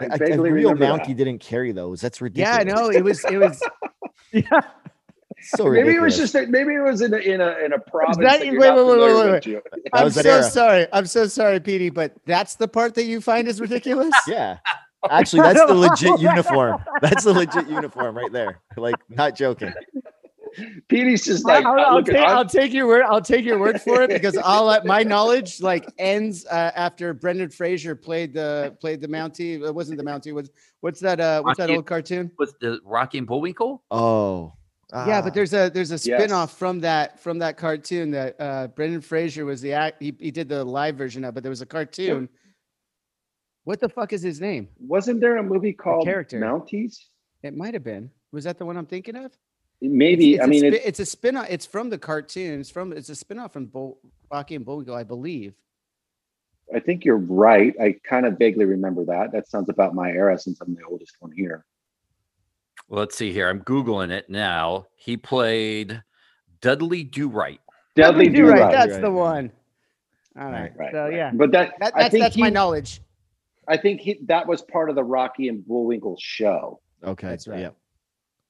I a, a vaguely real remember Mountie that. didn't carry those. That's ridiculous. yeah, ridiculous. I know it was it was. [LAUGHS] Yeah. So Maybe it was just a, maybe it was in a in a in a province. that- that wait, wait, wait, wait, wait. I'm so era. sorry. I'm so sorry, Petey, but that's the part that you find is ridiculous. [LAUGHS] Yeah. Actually, that's the legit uniform. That's the legit uniform right there. Like, not joking. Petey's just like I'll, I I'll look take, I'm- I'll take your word. I'll take your word for it because [LAUGHS] I'll let my knowledge like ends uh, after Brendan Fraser played the played the Mountie. It wasn't the Mountie. Was what's that? Uh, what's that old cartoon? with the Rocky and Bullwinkle. Oh. yeah, but there's a there's a Yes. spin-off from that from that cartoon that uh Brendan Fraser was the act he, he did the live version of, but there was a cartoon. What the fuck is his name? wasn't there a movie called character. Mounties? It might have been. Was that the one I'm thinking of? Maybe It's I a mean spi- it, it's a spin-off. It's from the cartoon. It's from it's a spin-off from Bull, Rocky and Bullwinkle, I believe. I think you're right. I kind of vaguely remember that. That sounds about my era since I'm the oldest one here. Well, let's see here. I'm googling it now. He played Dudley Do Right. Dudley Do Do right. Right. That's Right, the one. All right. Right, Right, So right. yeah, But that, that, I that's think that's my knowledge. I think he, that was part of the Rocky and Bullwinkle show. Okay. That's right. Yeah.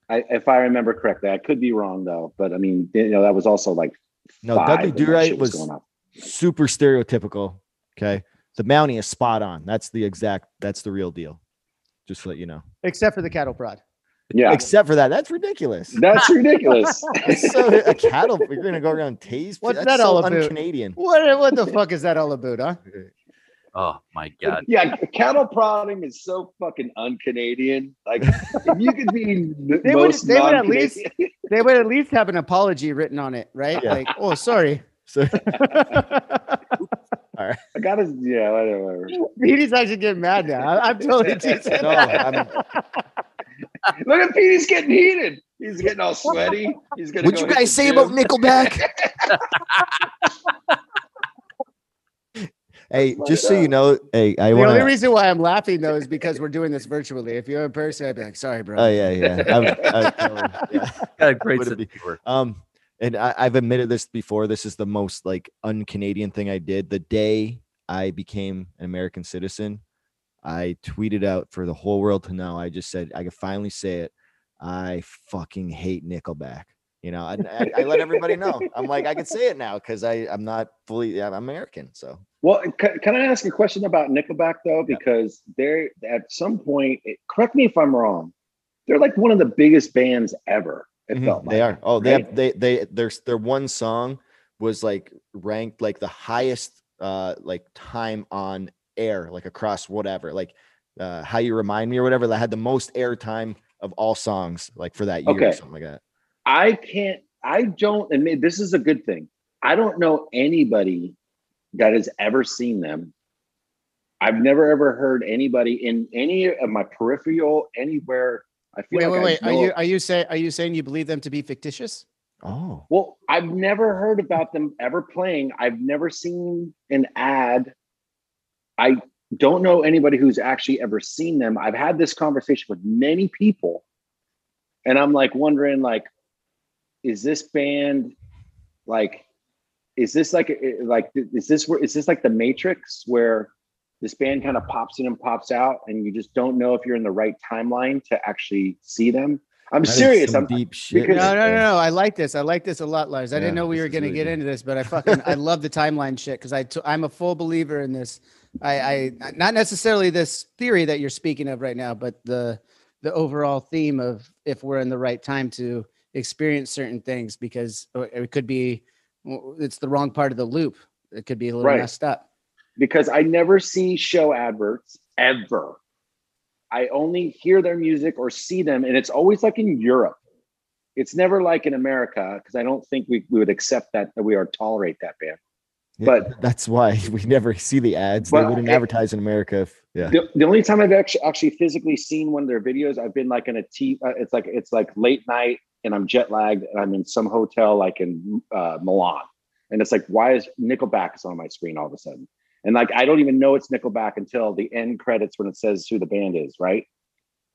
I, if I remember correctly, I could be wrong though. But I mean, you know, that was also like No, Dudley when that Do-Right shit was going on. super stereotypical. Okay. The Mountie is spot on. That's the exact, that's the real deal. Just to let you know. Except for the cattle prod. Yeah, Except for that. That's ridiculous. that's ridiculous. [LAUGHS] so a cattle, you're gonna go around tase. What's That's that so all about? Un-Canadian. What what the fuck is that all about, huh? [LAUGHS] Oh my god. yeah, cattle prodding is so fucking un-Canadian. Like, you could be [LAUGHS] n- They would- most they would at non-Canadian- They would at least have an apology written on it, right? Yeah. Like, oh, sorry. So [LAUGHS] I gotta, yeah, whatever. Petey's actually getting mad now. I, I'm totally [LAUGHS] teasing. no, I'm, Look at Pete, he's getting heated. He's getting all sweaty. He's gonna. what'd go you guys say gym. about Nickelback? Hey, Let just it so you know, hey, I the want only reason why I'm laughing though is because we're doing this virtually. If you're in person, I'd be like, sorry, bro. Oh yeah, yeah. I would- I would totally- yeah. Got a great Would sense be- Um, and I, I've admitted this before. This is the most like un-Canadian thing I did. The day I became an American citizen, I tweeted out for the whole world to know. I just said I could finally say it. I fucking hate Nickelback. You know, I, I, I let everybody know. I'm like, I can say it now because I I'm not fully I'm American. So Well, can, can I ask a question about Nickelback though? Because they're at some point, it, correct me if I'm wrong, they're like one of the biggest bands ever. It Mhm, felt like. they are. Oh, they have they they their their one song was like ranked like the highest uh like time on air like across whatever like uh how you remind me or whatever that had the most air time of all songs like for that year or something like that. I can't, I don't, and maybe this is a good thing. I don't know anybody that has ever seen them. I've never ever heard anybody in any of my peripheral anywhere. I feel Wait, like wait, I wait. Are you are you say are you saying you believe them to be fictitious? Oh, Well, I've never heard about them ever playing. I've never seen an ad. I don't know anybody who's actually ever seen them. I've had this conversation with many people, and I'm like wondering, like, is this band like, is this like, eh, eh, like, is this where is this like the Matrix where this band kind of pops in and pops out, and you just don't know if you're in the right timeline to actually see them? I'm that is serious. I'm, deep shit. because- No, no, no, no. I like this. I like this a lot, Lars. I Yeah, didn't know we were going to really get good. into this, but I fucking I love the timeline shit because I t- I'm a full believer in this. I, I not necessarily this theory that you're speaking of right now, but the the overall theme of if we're in the right time to experience certain things because it could be it's the wrong part of the loop. It could be a little Right. messed up. because I never see show adverts ever. I only hear their music or see them, and it's always like in Europe. It's never like in America because I don't think we, we would accept that that we are tolerate that band. Yeah, but- that's why [LAUGHS] we never see the ads. They wouldn't it- advertise in America. If, yeah. The, the only time I've actually actually physically seen one of their videos, I've been like in a T. Uh, it's like it's like late night, and I'm jet lagged, and I'm in some hotel like in uh, Milan, and it's like, why is Nickelback is on my screen all of a sudden? And like I don't even know it's Nickelback until the end credits when it says who the band is, right?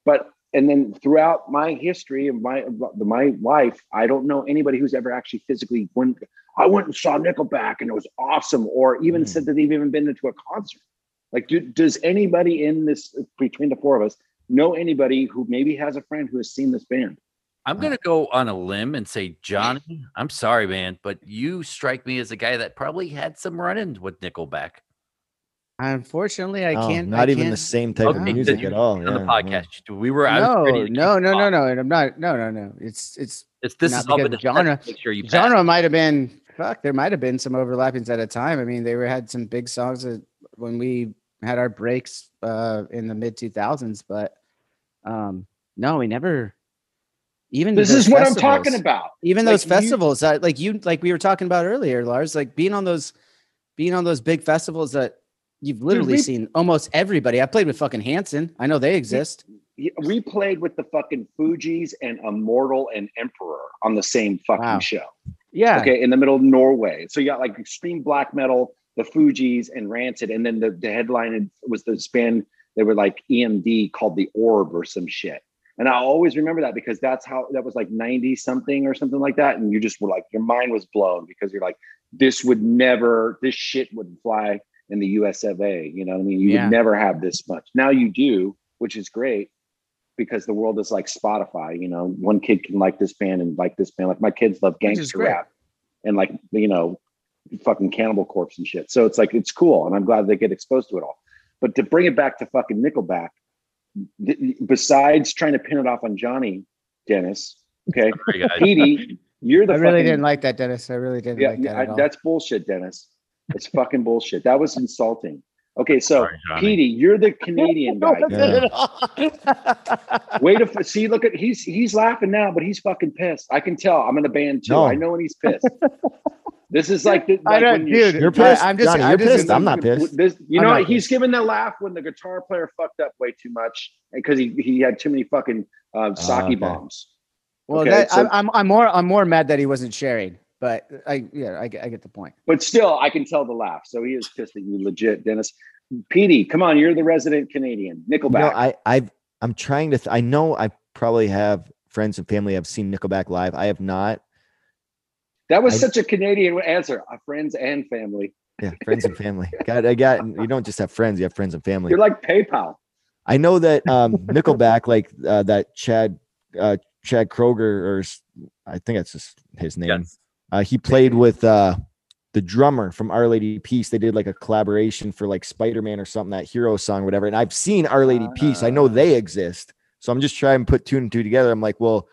But and then throughout my history of my my life, I don't know anybody who's ever actually physically went. I went and saw Nickelback, and it was awesome, or even Mm. said that they've even been into a concert. Like, do, does anybody in this between the four of us know anybody who maybe has a friend who has seen this band? I'm gonna go on a limb and say, Johnny, I'm sorry, man, but you strike me as a guy that probably had some run-ins with Nickelback Unfortunately, I Oh, can't. not I even the can't- same type of music then at all. on yeah, the yeah. podcast. We were I No, no, no, no, no, and I'm not. No, no, no. It's it's It's this is all because been a genre- test to Make sure you genre might have been fuck. There might have been some overlappings at a time. I mean, they were had some big songs that when we had our breaks uh, in the mid 2000s, but um, no, we never. Even This is what I'm talking about. Even Like, those you- festivals that, like you, like we were talking about earlier, Lars, like being on those, being on those big festivals that you've literally we- seen almost everybody. I played with fucking Hanson. I know they exist. We played with the fucking Fugees and Immortal and Emperor on the same fucking Wow. show. Yeah. Okay, in the middle of Norway. So you got like extreme black metal, the Fugees, and Rancid, and then the, the headline was this band. They were like EMD called the Orb or some shit. And I always remember that because that's how that was like 90 something or something like that. And you just were like, your mind was blown because you're like, this would never, this shit wouldn't fly in the US of A. You know what I mean? You Yeah. would never have this much. Now you do, which is great because the world is like Spotify. You know, one kid can like this band and like this band. Like my kids love gangster rap and like, you know, fucking Cannibal Corpse and shit. So it's like, it's cool. And I'm glad they get exposed to it all. But to bring it back to fucking Nickelback, th- besides trying to pin it off on Johnny, Dennis, okay, [LAUGHS] Sorry. Petey, you're the I really fucking- didn't like that, Dennis. I really didn't yeah, like that I- at all. that's bullshit, Dennis. It's fucking bullshit. That was insulting. Okay, so Sorry, Petey, you're the Canadian [LAUGHS] guy. Yeah. Wait a f- see, look at he's he's laughing now, but he's fucking pissed. I can tell. I'm in the band too. No. I know when he's pissed. this is like, the, [LAUGHS] I like know, when you're- dude. You're pissed. I, am just, Johnny, I'm just pissed. I'm not pissed. This, you I'm know, not he's giving that laugh when the guitar player fucked up way too much because he, he had too many fucking uh, sake Ah, okay. bombs. Well, Okay, that, so- I'm, I'm, I'm more, I'm more mad that he wasn't sharing. But I, yeah, I, get- I get the point. But still, I can tell the laugh. So he is pissed at you, legit, Dennis. Petey, come on, you're the resident Canadian. Nickelback. know, I I've I'm trying to. Th- I know I probably have friends and family have seen Nickelback live. I have not. that was I- such a Canadian answer. Uh, friends and family. Yeah, friends and family. [LAUGHS] Got I got you don't just have friends, you have friends and family. You're like PayPal. I know that um Nickelback, like uh, that Chad uh Chad Kroeger, or I think that's just his name. Yes. Uh, he played with uh the drummer from Our Lady Peace. They did like a collaboration for like Spider Man or something, that hero song, whatever. And I've seen Our Lady Peace. I know Ah. they exist. So I'm just trying to put two and two together. I'm like, well,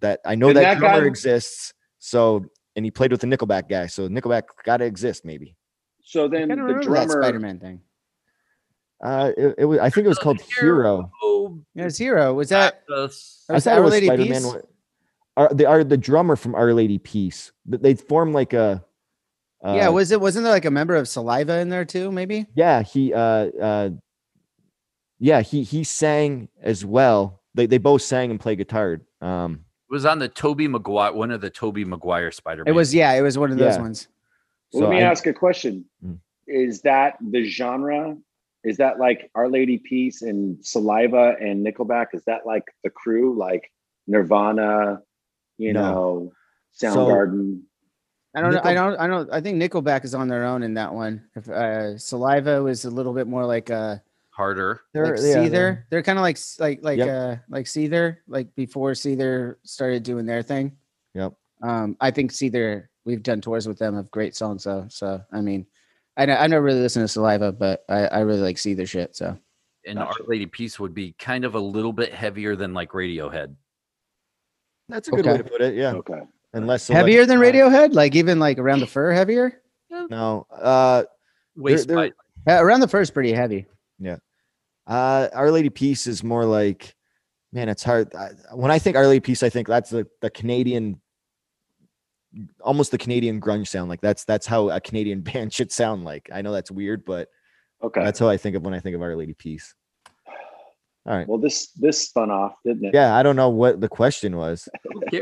that I know that, that drummer guy- exists. So and he played with the Nickelback guy. So Nickelback got to exist, maybe. So then the drummer. Spider-Man thing. Uh, it, it was. I think it was called Hero. Oh, Yeah, it's Hero. Was that us. I was that Our Lady Spider-Man. Peace? Wa- Are they are the drummer from Our Lady Peace? Th- They formed like a. Uh, yeah, was it wasn't there like a member of Saliva in there too? Maybe. yeah. He uh uh. Yeah, he he sang as well. They they both sang and played guitar. Um, It was on the Tobey Maguire, one of the Tobey Maguire Spider. It was yeah, it was one of those Yeah. ones. so Let me I- ask a question. Mm. Is that the genre? Is that like Our Lady Peace and Saliva and Nickelback? Is that like the crew, like Nirvana, you No. know, So- Soundgarden? I don't know. I don't. I don't. I think Nickelback is on their own in that one. If uh, Saliva was a little bit more like uh harder. they're- like yeah, Seether. they're- They're, kind of like like like Yep. uh like Seether, like before Seether started doing their thing. Yep. Um, I think Seether. We've done tours with them of great songs though. So I mean, I know I never really listened to Saliva, but I I really like Seether shit. So And Gotcha. Our Lady Peace would be kind of a little bit heavier than like Radiohead. That's a good way to put it. Yeah, Okay. unless heavier than Radiohead. Radiohead, like even like around the fur heavier. No, uh, Waist they're- wide. Uh, around the fur is pretty heavy. Yeah. Uh, Our Lady Peace is more like, man, it's hard. I, when I think Our Lady Peace, I think that's the the Canadian, almost the Canadian grunge sound. Like that's that's how a Canadian [LAUGHS] band should sound like. I know that's weird, but Okay. that's how I think of when I think of Our Lady Peace. All right. well, this this spun off, didn't it? Yeah, I don't know what the question was.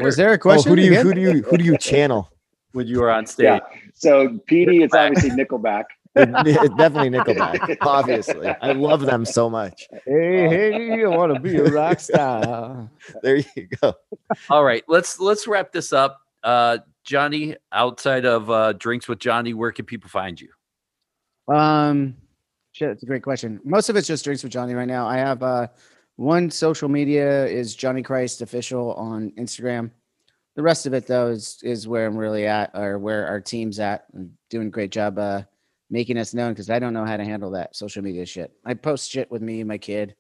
Was there a Oh, question? who do you who do you who do you channel? when you were on stage? Yeah. So Petey is obviously Nickelback. It- Definitely Nickelback. Obviously, I love them so much. Hey, hey, I want to be a rock [LAUGHS] star. There you go. All right, let's let's wrap this up. Uh, Johnny, outside of uh, drinks with Johnny, where can people find you? Um, shit, that's a great question. Most of it's just drinks with Johnny right now. I have uh one social media is Johnny Christ official on Instagram. The rest of it though is is where I'm really at or where our team's at. I'm doing a great job uh making us known because I don't know how to handle that social media shit. I post shit with me and my kid.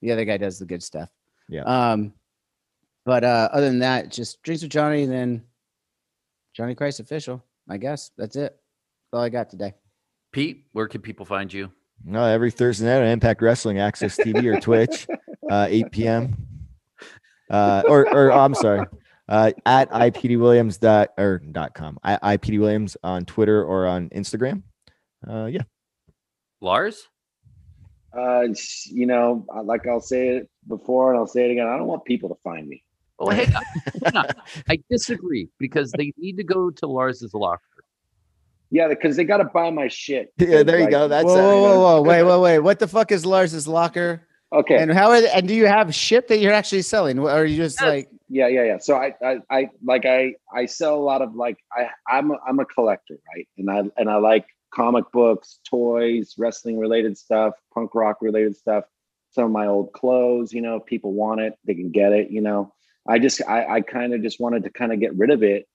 The other guy does the good stuff. Yeah. Um, but uh other than that, just drinks with Johnny, then Johnny Christ official. I guess that's it. That's all I got today. Pete, where can people find you? No, every Thursday night on Impact Wrestling, AXS TV or [LAUGHS] Twitch, uh, 8 p.m. Uh, or, or I'm sorry, uh, at ipdwilliams dot or dot com. I, ipdwilliams on Twitter or on Instagram. Uh, yeah, Lars? Uh, you know, like I'll say it before and I'll say it again. I don't want people to find me. Oh, hey, hang. [LAUGHS] I disagree because they need to go to Lars's locker. Yeah, because they got to buy my shit. yeah. There you Like, go. That's whoa, whoa, whoa, whoa, [LAUGHS] wait, wait, wait. What the fuck is Lars's locker? Okay. And how are they, and do you have shit that you're actually selling? Or are you just Yes. like yeah, yeah, yeah. So I, I, I like I, I sell a lot of like I, I'm, a, I'm a collector, right? And I, and I like comic books, toys, wrestling related stuff, punk rock related stuff. Some of my old clothes, you know, if people want it, they can get it. You know, I just, I, I kind of just wanted to kind of get rid of it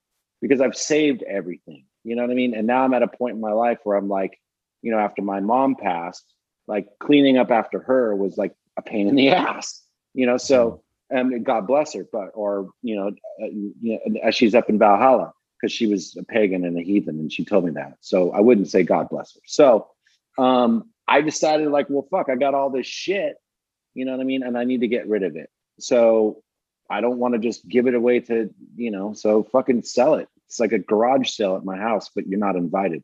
because I've saved everything. You know what I mean? And now I'm at a point in my life where I'm like, you know, after my mom passed, like cleaning up after her was like a pain in the [LAUGHS] ass. You know, so um, God bless her, but or you know, uh, you know, as she's up in Valhalla because she was a pagan and a heathen, and she told me that. So I wouldn't say God bless her. So um, I decided, like, well, fuck, I got all this shit, you know what I mean, and I need to get rid of it. So I don't want to just give it away to you know, so fucking sell it. It's like a garage sale at my house, but you're not invited.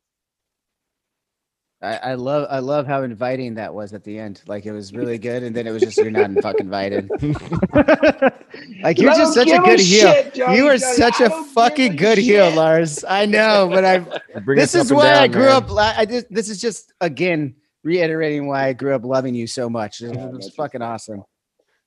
I, I love I love how inviting that was at the end. Like it was [LAUGHS] really good, and then it was just you're not fucking invited. [LAUGHS] [LAUGHS] like you're just such a give good heel. shit, Johnny, you are Johnny. such I a fucking a good heel. Lars. I know, but I this is up and why I grew man. up. li- I just this is just again reiterating why I grew up loving you so much. It Yeah, was fucking awesome.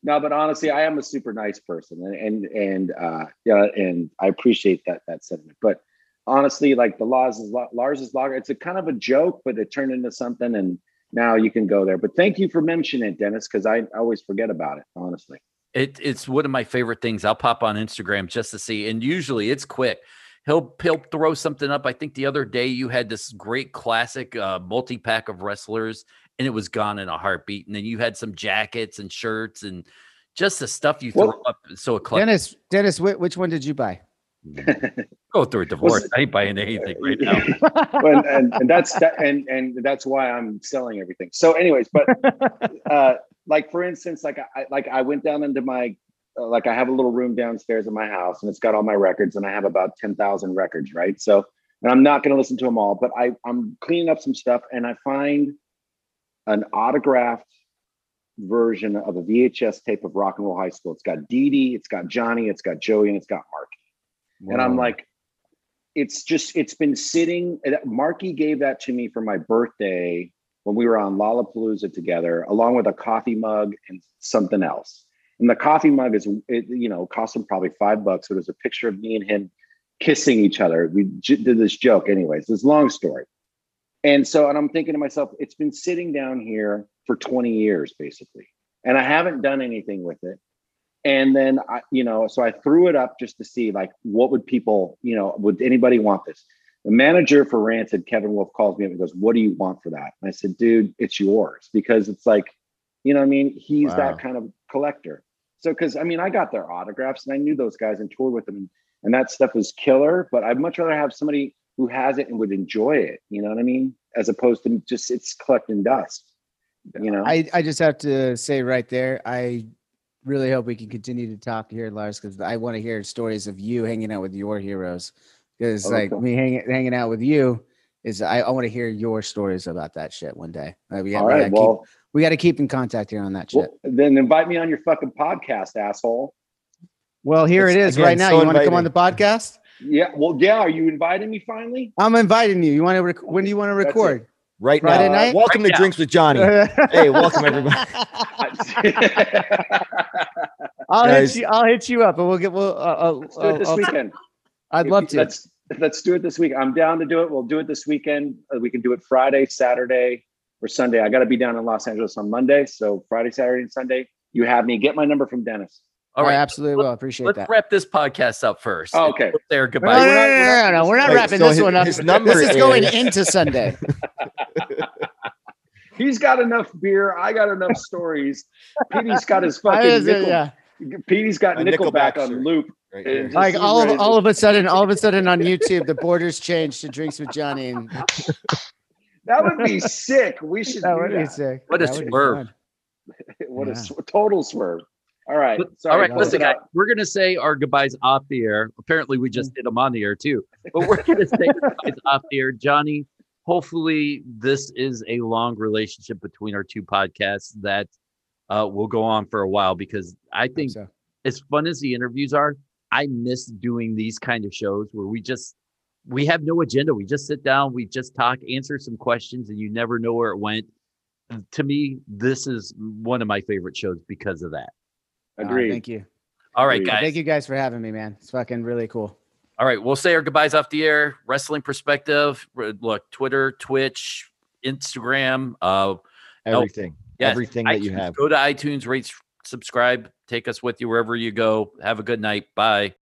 No, but honestly, I am a super nice person, and and and uh, yeah, and I appreciate that that sentiment. But honestly, like the Lars is Lars is Lager. It's a kind of a joke, but it turned into something, and now you can go there. But thank you for mentioning it, Dennis, because I, I always forget about it. Honestly, It, it's one of my favorite things. I'll pop on Instagram just to see, and usually it's quick. He'll he'll throw something up. I think the other day you had this great classic uh, multi pack of wrestlers, and it was gone in a heartbeat. And then you had some jackets and shirts and just the stuff you throw Well, up. is So eclectic. Dennis, Dennis, whi- which one did you buy? [LAUGHS] Go through a divorce. I ain't buying anything right now. [LAUGHS] and, and, and that's that, and and that's why I'm selling everything. So, anyways, but [LAUGHS] uh, like for instance, like I like I went down into my uh, like I have a little room downstairs in my house, and it's got all my records, and I have about ten thousand records, right? So, and I'm not going to listen to them all, but I I'm cleaning up some stuff, and I find an autographed version of a VHS tape of Rock and Roll High School. It's got Dee Dee, it's got Johnny, it's got Joey, and it's got Marky. And I'm like, it's just, it's been sitting. Marky gave that to me for my birthday when we were on Lollapalooza together, along with a coffee mug and something else. And the coffee mug is, it, you know, cost him probably five bucks. It was a picture of me and him kissing each other. We j- did this joke, anyways. This long story. And so, and I'm thinking to myself, it's been sitting down here for 20 years, basically, and I haven't done anything with it and then I, you know, so I threw it up just to see like what would people, you know, would anybody want this? The manager for Rancid, Kevin Wolf, calls me up and goes, "What do you want for that?" And I said, "Dude, it's yours," because it's like, you know, what I mean, he's Wow. that kind of collector. So, because I mean, I got their autographs and I knew those guys and toured with them, and, and that stuff was killer. But I'd much rather have somebody who has it and would enjoy it. You know what I mean? As opposed to just it's collecting dust. You know, I, I just have to say right there, I really hope we can continue to talk here, Lars, because I want to hear stories of you hanging out with your heroes. Because like Okay. me hanging hanging out with you is I, I want to hear your stories about that shit one day. Uh, we, got, all we, right. gotta Well, keep, we got to keep in contact here on that shit. well, then invite me on your fucking podcast, asshole. Well, here it It's- again, right now. so you want to come on the podcast? Yeah, well, yeah. Are you inviting me finally? I'm inviting you. You want to? Rec- when do you want to record? right Friday now. night? Welcome Right to now. Drinks with Johnny. [LAUGHS] hey, welcome everybody. [LAUGHS] I'll Guys. hit you. I'll hit you up, and we'll get. We'll. Uh, uh, Let's do it this uh, weekend. I'd love to. Let's let's do it this week. I'm down to do it. We'll do it this weekend. Uh, we can do it Friday, Saturday, or Sunday. I got to be down in Los Angeles on Monday, so Friday, Saturday, and Sunday. You have me. Get my number from Dennis. All I absolutely will. Appreciate let's that. wrap this podcast up first. Oh, okay. There, goodbye. no, no, We're no, no, no, We're not Wait, wrapping so this his- one up. his number This is going [LAUGHS] into Sunday. [LAUGHS] He's got enough beer. I got enough stories. Petey's got his [LAUGHS] fucking was- uh, nickel. yeah. Petey's got A Nickelback, Nickelback on shirt. loop. Right And here. just Like all of all of a sudden, all of a sudden on YouTube, the borders changed to drinks with Johnny, and That would be sick. We should that do would be that. sick. What a That would be swerve. fun. What a Yeah. sw- total swerve. All right. Sorry, all right, listen, guys, we're gonna say our goodbyes off the air. Apparently, we Mm. just did them on the air too, but we're gonna [LAUGHS] say goodbyes off the air. Johnny, hopefully, this is a long relationship between our two podcasts that uh, will go on for a while because I think, so. as fun as the interviews are, I miss doing these kind of shows where we just we have no agenda. We just sit down, we just talk, answer some questions, and you never know where it went. To me, this is one of my favorite shows because of that. All right, Agreed. thank you. All right, Agreed. guys. Thank you guys for having me, man. It's fucking really cool. All right, we'll say our goodbyes off the air. Wrestling perspective. Look, Twitter, Twitch, Instagram. Uh, Everything. yes, Everything that you have. Go to iTunes, rate, subscribe, take us with you wherever you go. Have a good night. Bye.